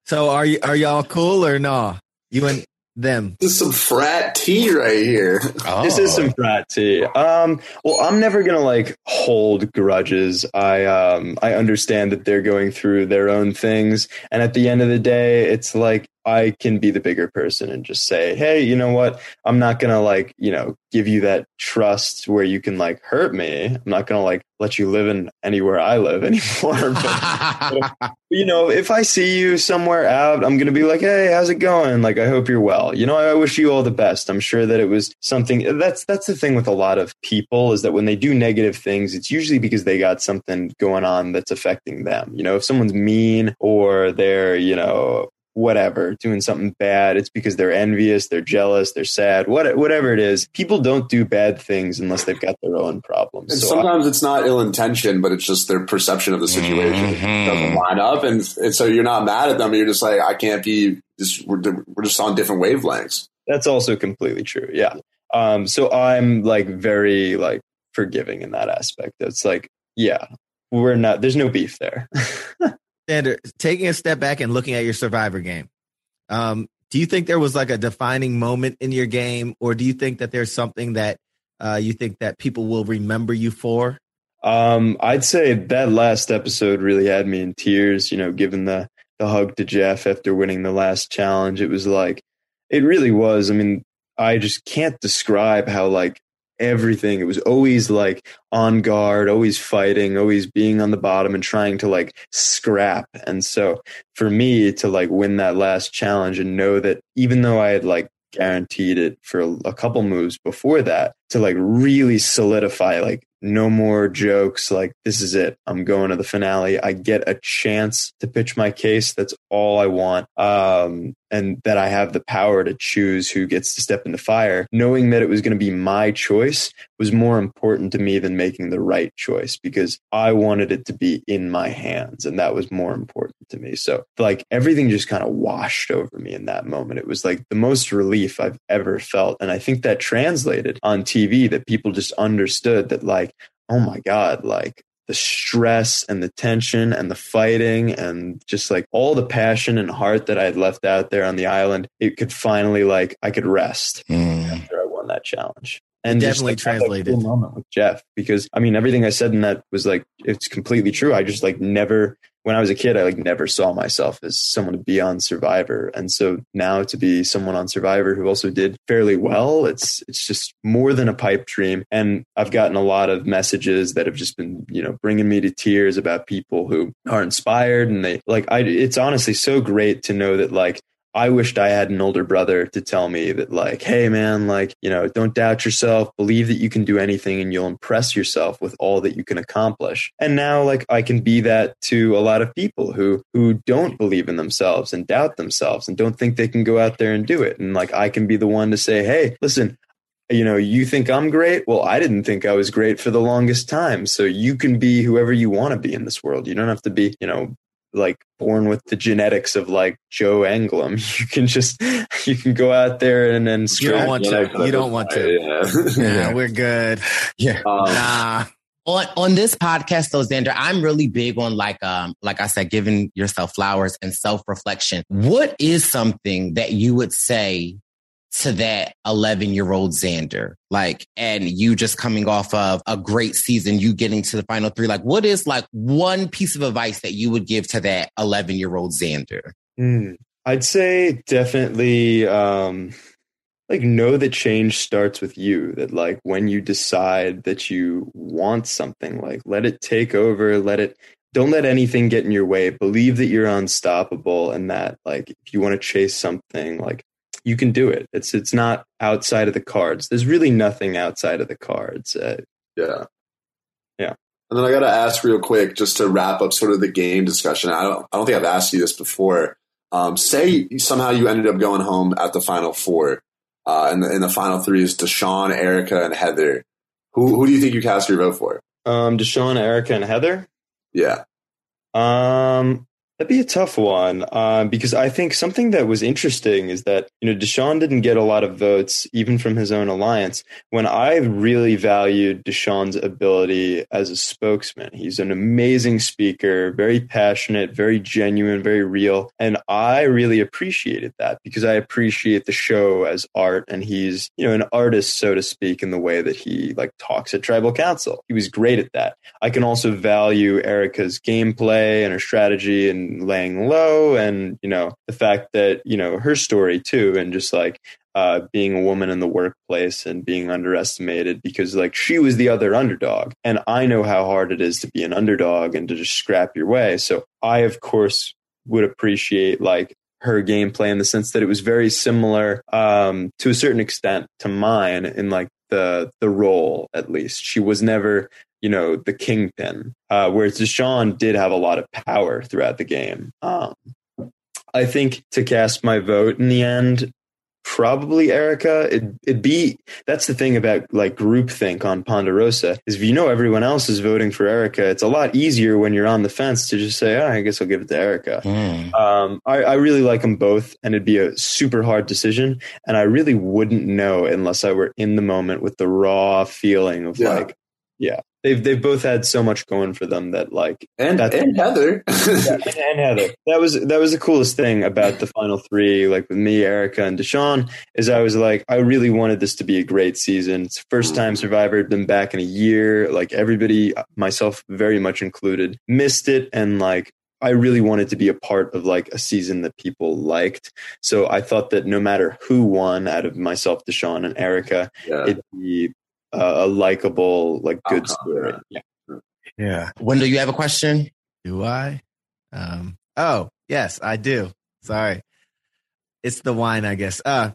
So are you are y'all cool or no? You and them. This is some frat tea right here. This is some frat tea. Um, well, I'm never gonna like hold grudges. I um, I understand that they're going through their own things, and at the end of the day, it's like I can be the bigger person and just say, hey, you know what? I'm not gonna like you know give you that trust where you can like hurt me. I'm not gonna like let you live in anywhere I live anymore. but, but, you know, if I see you somewhere out, I'm gonna be like, hey, how's it going? Like, I hope you're well. You know, I wish you all the best. I'm sure that it was something. That's that's the thing with a lot of people is that when they do negative things, it's usually because they got something going on that's affecting them. You know, if someone's mean or they're you know whatever, doing something bad. It's because they're envious, they're jealous, they're sad, what, whatever it is. People don't do bad things unless they've got their own problems. And So sometimes it's not ill intention, but it's just their perception of the situation doesn't line up, and, and so you're not mad at them. You're just like, I can't be. Just we're, we're just on different wavelengths. That's also completely true. Yeah. Um, so I'm like very like forgiving in that aspect. It's like, yeah, we're not. There's no beef there. Xander, taking a step back and looking at your survivor game, um, do you think there was like a defining moment in your game, or do you think that there's something that uh, you think that people will remember you for? Um, I'd say that last episode really had me in tears. You know, given the the hug to Jeff after winning the last challenge, it was like it really was. I mean, I just can't describe how like everything. It was always like on guard, always fighting, always being on the bottom and trying to like scrap. And so for me to like win that last challenge and know that even though I had like guaranteed it for a couple moves before that to like really solidify like no more jokes like this is it. I'm going to the finale. I get a chance to pitch my case. That's all i want um and that i have the power to choose who gets to step into fire. Knowing that it was going to be my choice was more important to me than making the right choice because i wanted it to be in my hands and that was more important to me. So like everything just kind of washed over me in that moment. It was like the most relief i've ever felt and i think that translated on tv that people just understood that like oh my God, like the stress and the tension and the fighting and just like all the passion and heart that I had left out there on the island, it could finally like I could rest mm. after I won that challenge. And just, definitely like, have that translated. cool moment with Jeff because I mean everything I said in that was like it's completely true. I just like never when I was a kid, I like never saw myself as someone to be on Survivor, and so now to be someone on Survivor who also did fairly well, it's it's just more than a pipe dream. And I've gotten a lot of messages that have just been you know bringing me to tears about people who are inspired, and they like I. It's honestly so great to know that like I wished I had an older brother to tell me that, like, hey, man, like, you know, don't doubt yourself. Believe that you can do anything and you'll impress yourself with all that you can accomplish. And now, like, I can be that to a lot of people who, who don't believe in themselves and doubt themselves and don't think they can go out there and do it. And like, I can be the one to say, hey, listen, you know, you think I'm great? Well, I didn't think I was great for the longest time. So you can be whoever you want to be in this world. You don't have to be, you know, like born with the genetics of like Joe Anglim. You can just you can go out there and then You don't want to. You don't want to. Yeah. Yeah, we're good. Yeah. Um, Nah. on on this podcast though xander i'm really big on like um like i said giving yourself flowers and self-reflection what is something that you would say to that 11 year old xander. Like and you just coming off of a great season you getting to the final three. Like what is like one piece of advice that you would give to that 11 year old xander? Mm, I'd say definitely um like know that change starts with you. That like when you decide that you want something like let it take over let it don't let anything get in your way. Believe that you're unstoppable and that like if you want to chase something like you can do it it's it's not outside of the cards there's really nothing outside of the cards uh, Yeah. Yeah. And then I got to ask real quick, just to wrap up sort of the game discussion. I don't, I don't think I've asked you this before. Um, say somehow you ended up going home at the final four, uh, and the, and the final three is Deshaun, Erica, and Heather. Who, who do you think you cast your vote for? um deshaun erica and heather Yeah. Um, that'd be a tough one. Um, because I think something that was interesting is that you know Deshaun didn't get a lot of votes even from his own alliance. When I really valued Deshaun's ability as a spokesman, he's an amazing speaker, very passionate, very genuine, very real, and I really appreciated that because I appreciate the show as art, and he's you know an artist, so to speak, in the way that he like talks at tribal council. He was great at that. I can also value Erica's gameplay and her strategy and laying low and, you know, the fact that, you know, her story too, and just like uh, being a woman in the workplace and being underestimated because like she was the other underdog. And I know how hard it is to be an underdog and to just scrap your way. So I, of course, would appreciate like her gameplay in the sense that it was very similar um, to a certain extent to mine in like the the role at least. She was never you know the kingpin, uh, whereas Deshaun did have a lot of power throughout the game. Um, I think to cast my vote in the end, probably Erica. It, it'd be that's the thing about like groupthink on Ponderosa is if you know everyone else is voting for Erica, it's a lot easier when you're on the fence to just say, oh, I guess I'll give it to Erica. Mm. Um, I, I really like them both, and it'd be a super hard decision, and I really wouldn't know unless I were in the moment with the raw feeling of Yeah. like, yeah, they've they've both had so much going for them that like And and Heather. yeah, and, and Heather. That was that was the coolest thing about the final three, like with me, Erica, and Deshaun, is I was like, I really wanted this to be a great season. It's first time Survivor been back in a year. Like everybody, myself very much included, missed it, and like I really wanted to be a part of like a season that people liked. So I thought that no matter who won out of myself, Deshaun, and Erica, Yeah. it'd be a likable, like good Outcome, story. Yeah. Yeah. Wendell, you have a question? Do I? Um. Oh, yes, I do. Sorry, it's the wine, I guess. Uh,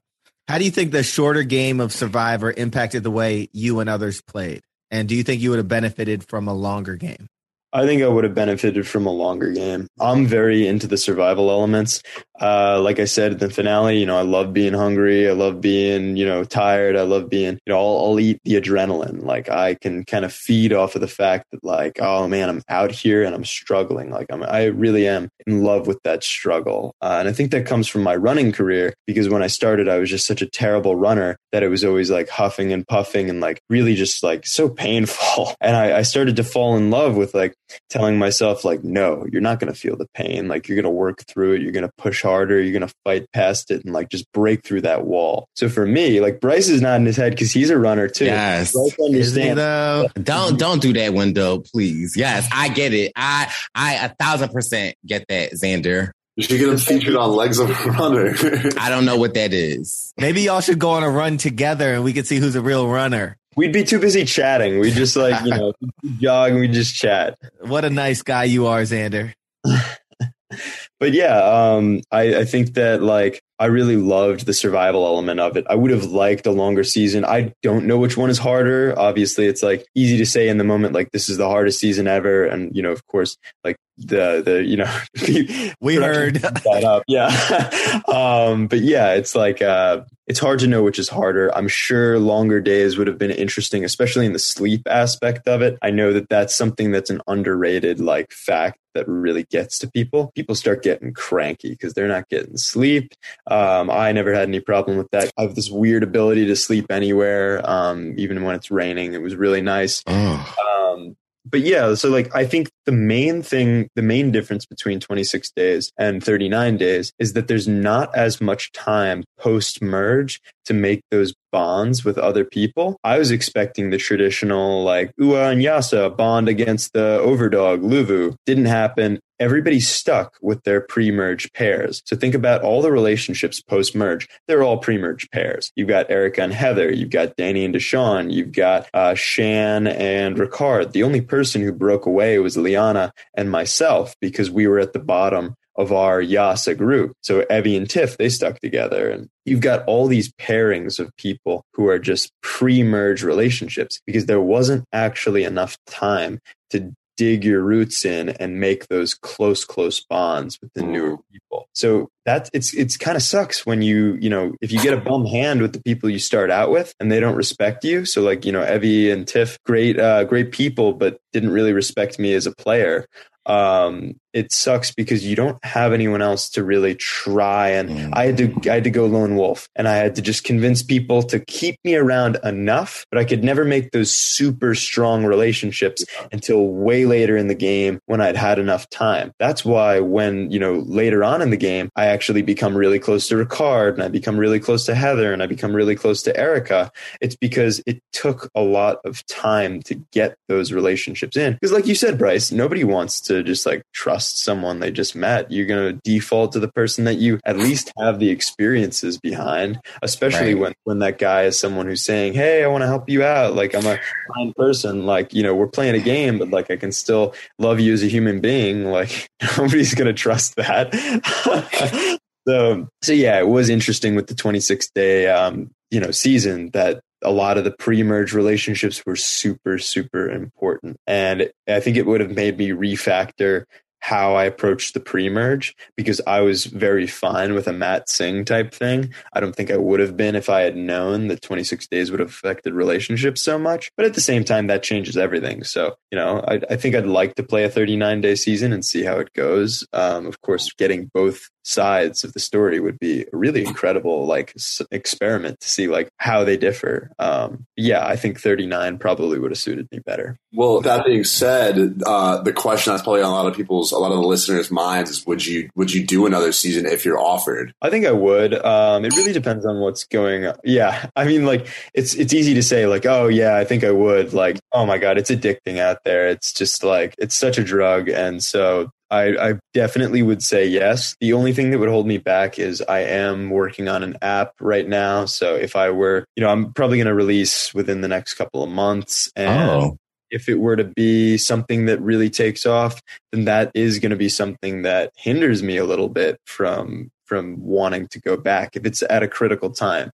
how do you think the shorter game of Survivor impacted the way you and others played? And do you think you would have benefited from a longer game? I think I would have benefited from a longer game. I'm very into the survival elements. Uh, like I said in the finale, you know, I love being hungry. I love being, you know, tired. I love being, you know, I'll, I'll eat the adrenaline. Like I can kind of feed off of the fact that, like, oh man, I'm out here and I'm struggling. Like I'm, I really am in love with that struggle. Uh, and I think that comes from my running career because when I started, I was just such a terrible runner that it was always like huffing and puffing and like really just like so painful. And I, I started to fall in love with like telling myself like no you're not going to feel the pain like you're going to work through it you're going to push harder you're going to fight past it and like just break through that wall so for me like Brice is not in his head because he's a runner too Yes. Brice Is he understands though? Don't don't do that, Wendell, please. Yes, I get it. I I a thousand percent get that, Xander. You should get him featured on Legs of a Runner. I don't know what that is. Maybe y'all should go on a run together, and we could see who's a real runner. We'd be too busy chatting we just like you know jog and we just chat What a nice guy you are, Xander. but yeah, um, I, I think that like I really loved the survival element of it. I would have liked a longer season. I don't know which one is harder. Obviously, it's like easy to say in the moment, like this is the hardest season ever, and you know, of course, like the the you know We heard. that up, yeah. um, but yeah, it's like uh, it's hard to know which is harder. I'm sure longer days would have been interesting, especially in the sleep aspect of it. I know that that's something that's an underrated like fact that really gets to people. People start getting cranky because they're not getting sleep. Um, I never had any problem with that. I have this weird ability to sleep anywhere, um, even when it's raining. It was really nice. Oh. Um, but yeah, so like I think the main thing, the main difference between 26 days and 39 days is that there's not as much time post merge to make those bonds with other people. I was expecting the traditional like Ua and Yase bond against the overdog Luvu. Didn't happen. Everybody's stuck with their pre-merge pairs. So think about all the relationships post-merge. They're all pre-merge pairs. You've got Erica and Heather. You've got Danny and Deshaun. You've got uh, Shan and Ricard. The only person who broke away was Liana and myself because we were at the bottom of our Yase group. So Evvie and Tiff, they stuck together. And you've got all these pairings of people who are just pre-merge relationships because there wasn't actually enough time to dig your roots in and make those close close bonds with the newer people. So that it's it's kind of sucks when you you know if you get a bum hand with the people you start out with and they don't respect you. So like you know Evvie and tiff great uh great people but didn't really respect me as a player. Um it sucks because you don't have anyone else to really try. And mm. i had to i had to go lone wolf and i had to just convince people to keep me around enough but i could never make those super strong relationships until way later in the game when i'd had enough time. That's why when you know later on in the game i actually become really close to ricard and i become really close to heather and i become really close to erica. It's because it took a lot of time to get those relationships in. Because like you said Brice nobody wants to just like trust someone they just met. You're going to default to the person that you at least have the experiences behind especially Right. when when that guy is someone who's saying hey i want to help you out. Like i'm a fine person. Like you know we're playing a game but like i can still love you as a human being. Like nobody's going to trust that. So so yeah it was interesting with the 26 day um you know season that a lot of the pre-merge relationships were super super important. And i think it would have made me refactor how I approached the pre-merge because I was very fine with a Matt Singh type thing. I don't think I would have been if I had known that 26 days would have affected relationships so much. But at the same time, that changes everything. So, you know, I, I think I'd like to play a 39 day season and see how it goes. Um, of course, getting both sides of the story would be a really incredible like s- experiment to see like how they differ. Um, yeah, I think 39 probably would have suited me better. Well, that being said, uh, the question that's probably on a lot of people's, a lot of the listeners' minds is: Would you would you do another season if you're offered? I think I would. Um, it really depends on what's going on. Yeah. I mean, like, it's, it's easy to say, like, oh, yeah, I think I would. Like, oh my God, it's addicting out there. It's just like, it's such a drug. And so I, I definitely would say yes. The only thing that would hold me back is I am working on an app right now. So if I were, you know, I'm probably going to release within the next couple of months. And Oh. If it were to be something that really takes off, then that is going to be something that hinders me a little bit from from wanting to go back if it's at a critical time.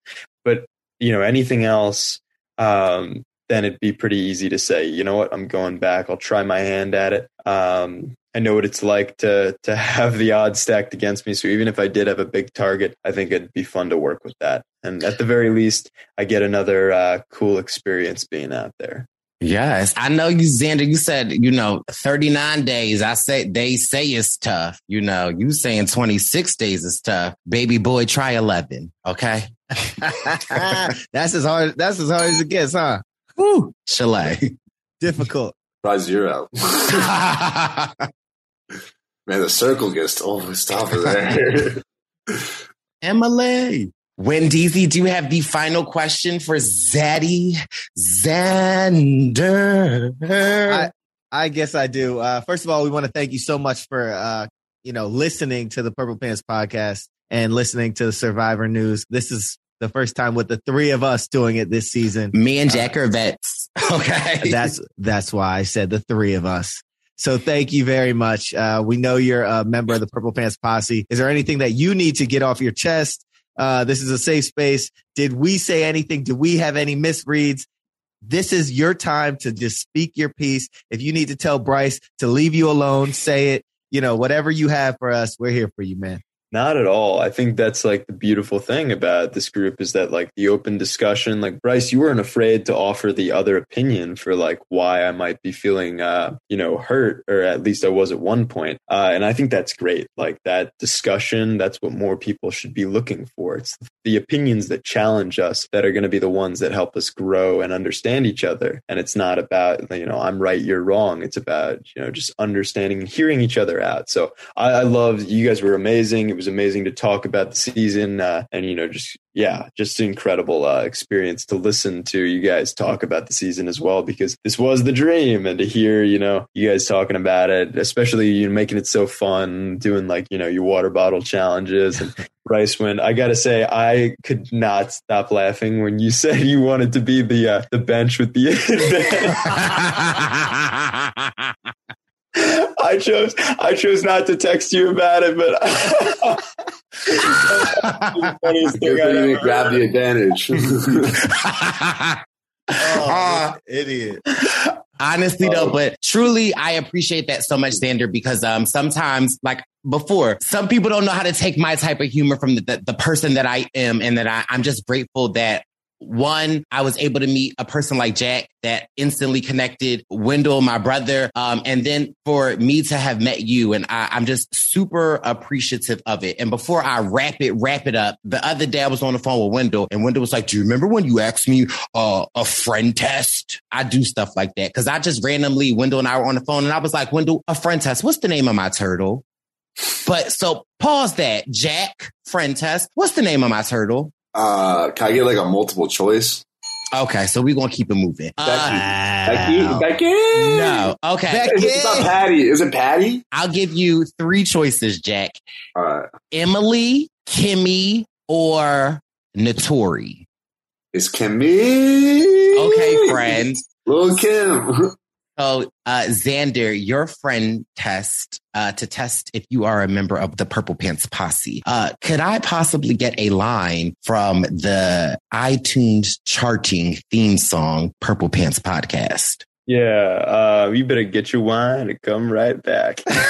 But you know, anything else, um, then it'd be pretty easy to say, you know what, I'm going back. I'll try my hand at it. Um, I know what it's like to to have the odds stacked against me. So even if I did have a big target, I think it'd be fun to work with that. And at the very least, I get another uh, cool experience being out there. Yes, I know you, Xander. You said you know 39 days. I say they say it's tough. You know, you saying 26 days is tough. Baby boy, try 11. Okay. that's as hard. That's as hard as it gets, huh? Woo, Chalet. Difficult. Try zero. Man, the circle gets always tougher there. Emily. Wendeezy, do you have the final question for Zaddy Xander? I, I guess I do. Uh, first of all, we want to thank you so much for uh, you know listening to the Purple Pants podcast and listening to the Survivor News. This is the first time with the three of us doing it this season. Me and Jack are vets. Okay. That's that's why I said the three of us. So thank you very much. Uh, we know you're a member of the Purple Pants Posse. Is there anything that you need to get off your chest? Uh, this is a safe space. Did we say anything? Did we have any misreads? This is your time to just speak your piece. If you need to tell Brice to leave you alone, say it. You know, whatever you have for us, we're here for you, man. Not at all. I think that's like the beautiful thing about this group is that like the open discussion. Like Brice, you weren't afraid to offer the other opinion for like why I might be feeling, uh, you know, hurt, or at least I was at one point. Uh, and I think that's great. Like that discussion, that's what more people should be looking for. It's the opinions that challenge us that are going to be the ones that help us grow and understand each other. And it's not about, you know, I'm right, you're wrong. It's about, you know, just understanding and hearing each other out. So I, I you guys were amazing. It was amazing to talk about the season uh, and you know just yeah just an incredible uh, experience to listen to you guys talk about the season as well because this was the dream and to hear you know you guys talking about it especially you know, making it so fun doing like you know your water bottle challenges and Brice when I gotta say I could not stop laughing when you said you wanted to be the uh, the bench with the I chose I chose not to text you about it, but Good thing you grab the advantage. Oh, idiot. Honestly though, but truly I appreciate that so much, Xander, because um sometimes like before, some people don't know how to take my type of humor from the, the, the person that I am and that I, I'm just grateful that one, I was able to meet a person like Jack that instantly connected Wendell, my brother. Um, and then for me to have met you and I, I'm just super appreciative of it. And before I wrap it, wrap it up, the other day I was on the phone with Wendell and Wendell was like, do you remember when you asked me, uh, a friend test? I do stuff like that. Cause I just randomly, Wendell and I were on the phone and I was like, Wendell, a friend test. What's the name of my turtle? But so pause that. Jack, friend test. What's the name of my turtle? Uh, can I get like a multiple choice? Okay, so we're gonna keep it moving. Becky, Becky, Becky. No, okay. Becky. It's not Patty. Is it Patty? I'll give you three choices, Jack. All right. Emily, Kimmy, or Notori. It's Kimmy. Okay, friends. Little Kim. So, uh, Xander, your friend test uh, to test if you are a member of the Purple Pants Posse. Uh, could I possibly get a line from the iTunes charting theme song, Purple Pants Podcast? Yeah, uh, you better get your wine and come right back. no,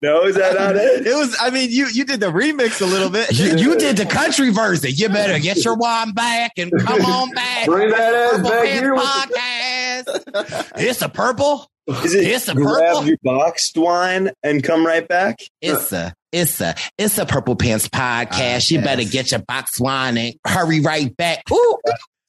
no, is that not it? It was. I mean, you you did the remix a little bit. You, you did the country version. You better get your wine back and come on back. Bring that ass Purple back Pants here podcast. it's a purple. Is it It's a grab purple. your boxed wine and come right back? It's a it's a it's a Purple Pants podcast. You better get your box wine and hurry right back. Ooh,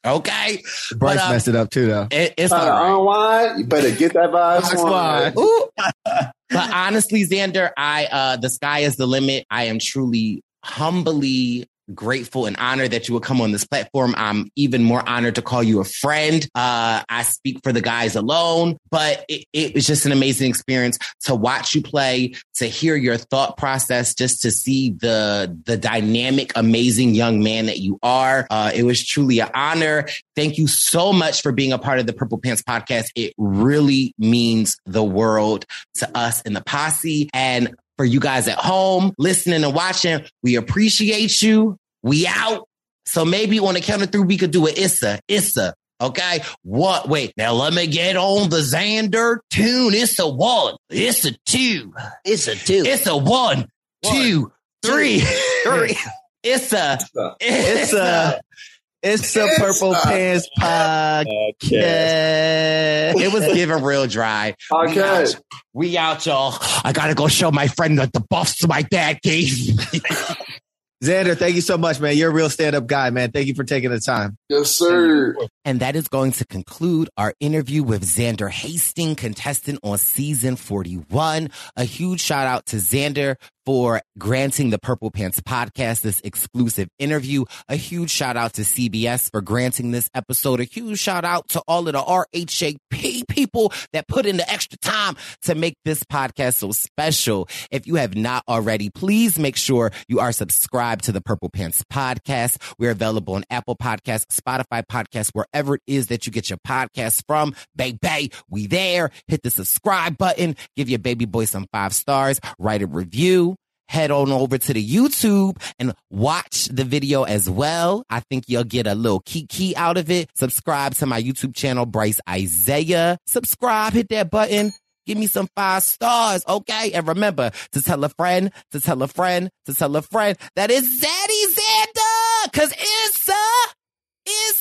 okay. Brice But, uh, messed it up too, though. It, it's Uh, all right. on wine, you better get that box Box wine. wine. But honestly, Xander, I uh the sky is the limit. I am truly humbly grateful and honored that you would come on this platform. I'm even more honored to call you a friend. Uh I speak for the guys alone, but it, it was just an amazing experience to watch you play, to hear your thought process, just to see the the dynamic, amazing young man that you are. Uh it was truly an honor. Thank you so much for being a part of the Purple Pants podcast. It really means the world to us in the posse. And for you guys at home listening and watching, we appreciate you. We out. So maybe on the count of three, we could do an Issa, Issa. Okay. What? Wait. Now let me get on the Xander tune. It's a one. It's a two. It's a two. It's a one, two, three, three. It's a. It's a it's a Purple Pants podcast. It was given real dry. We Okay. out, we out, y'all. I gotta go show my friend that the buffs my dad gave me. Xander, thank you so much, man. You're a real stand up guy, man. Thank you for taking the time. Yes, sir. And that is going to conclude our interview with Xander Hastings, contestant on season 41. A huge shout out to Xander for granting the Purple Pants podcast this exclusive interview. A huge shout out to CBS for granting this episode. A huge shout out to all of the RHAP people that put in the extra time to make this podcast so special. If you have not already, please make sure you are subscribed to the Purple Pants podcast. We're available on Apple Podcasts, Spotify Podcasts, wherever it is that you get your podcasts from. Baby, we there. Hit the subscribe button. Give your baby boy some five stars. Write a review. Head on over to the YouTube and watch the video as well. I think you'll get a little kiki out of it. Subscribe to my YouTube channel, Brice Izyah. Subscribe, hit that button. Give me some five stars, okay? And remember to tell a friend, to tell a friend, to tell a friend that is Zaddy Xander, cause it's a, it's a, it's a.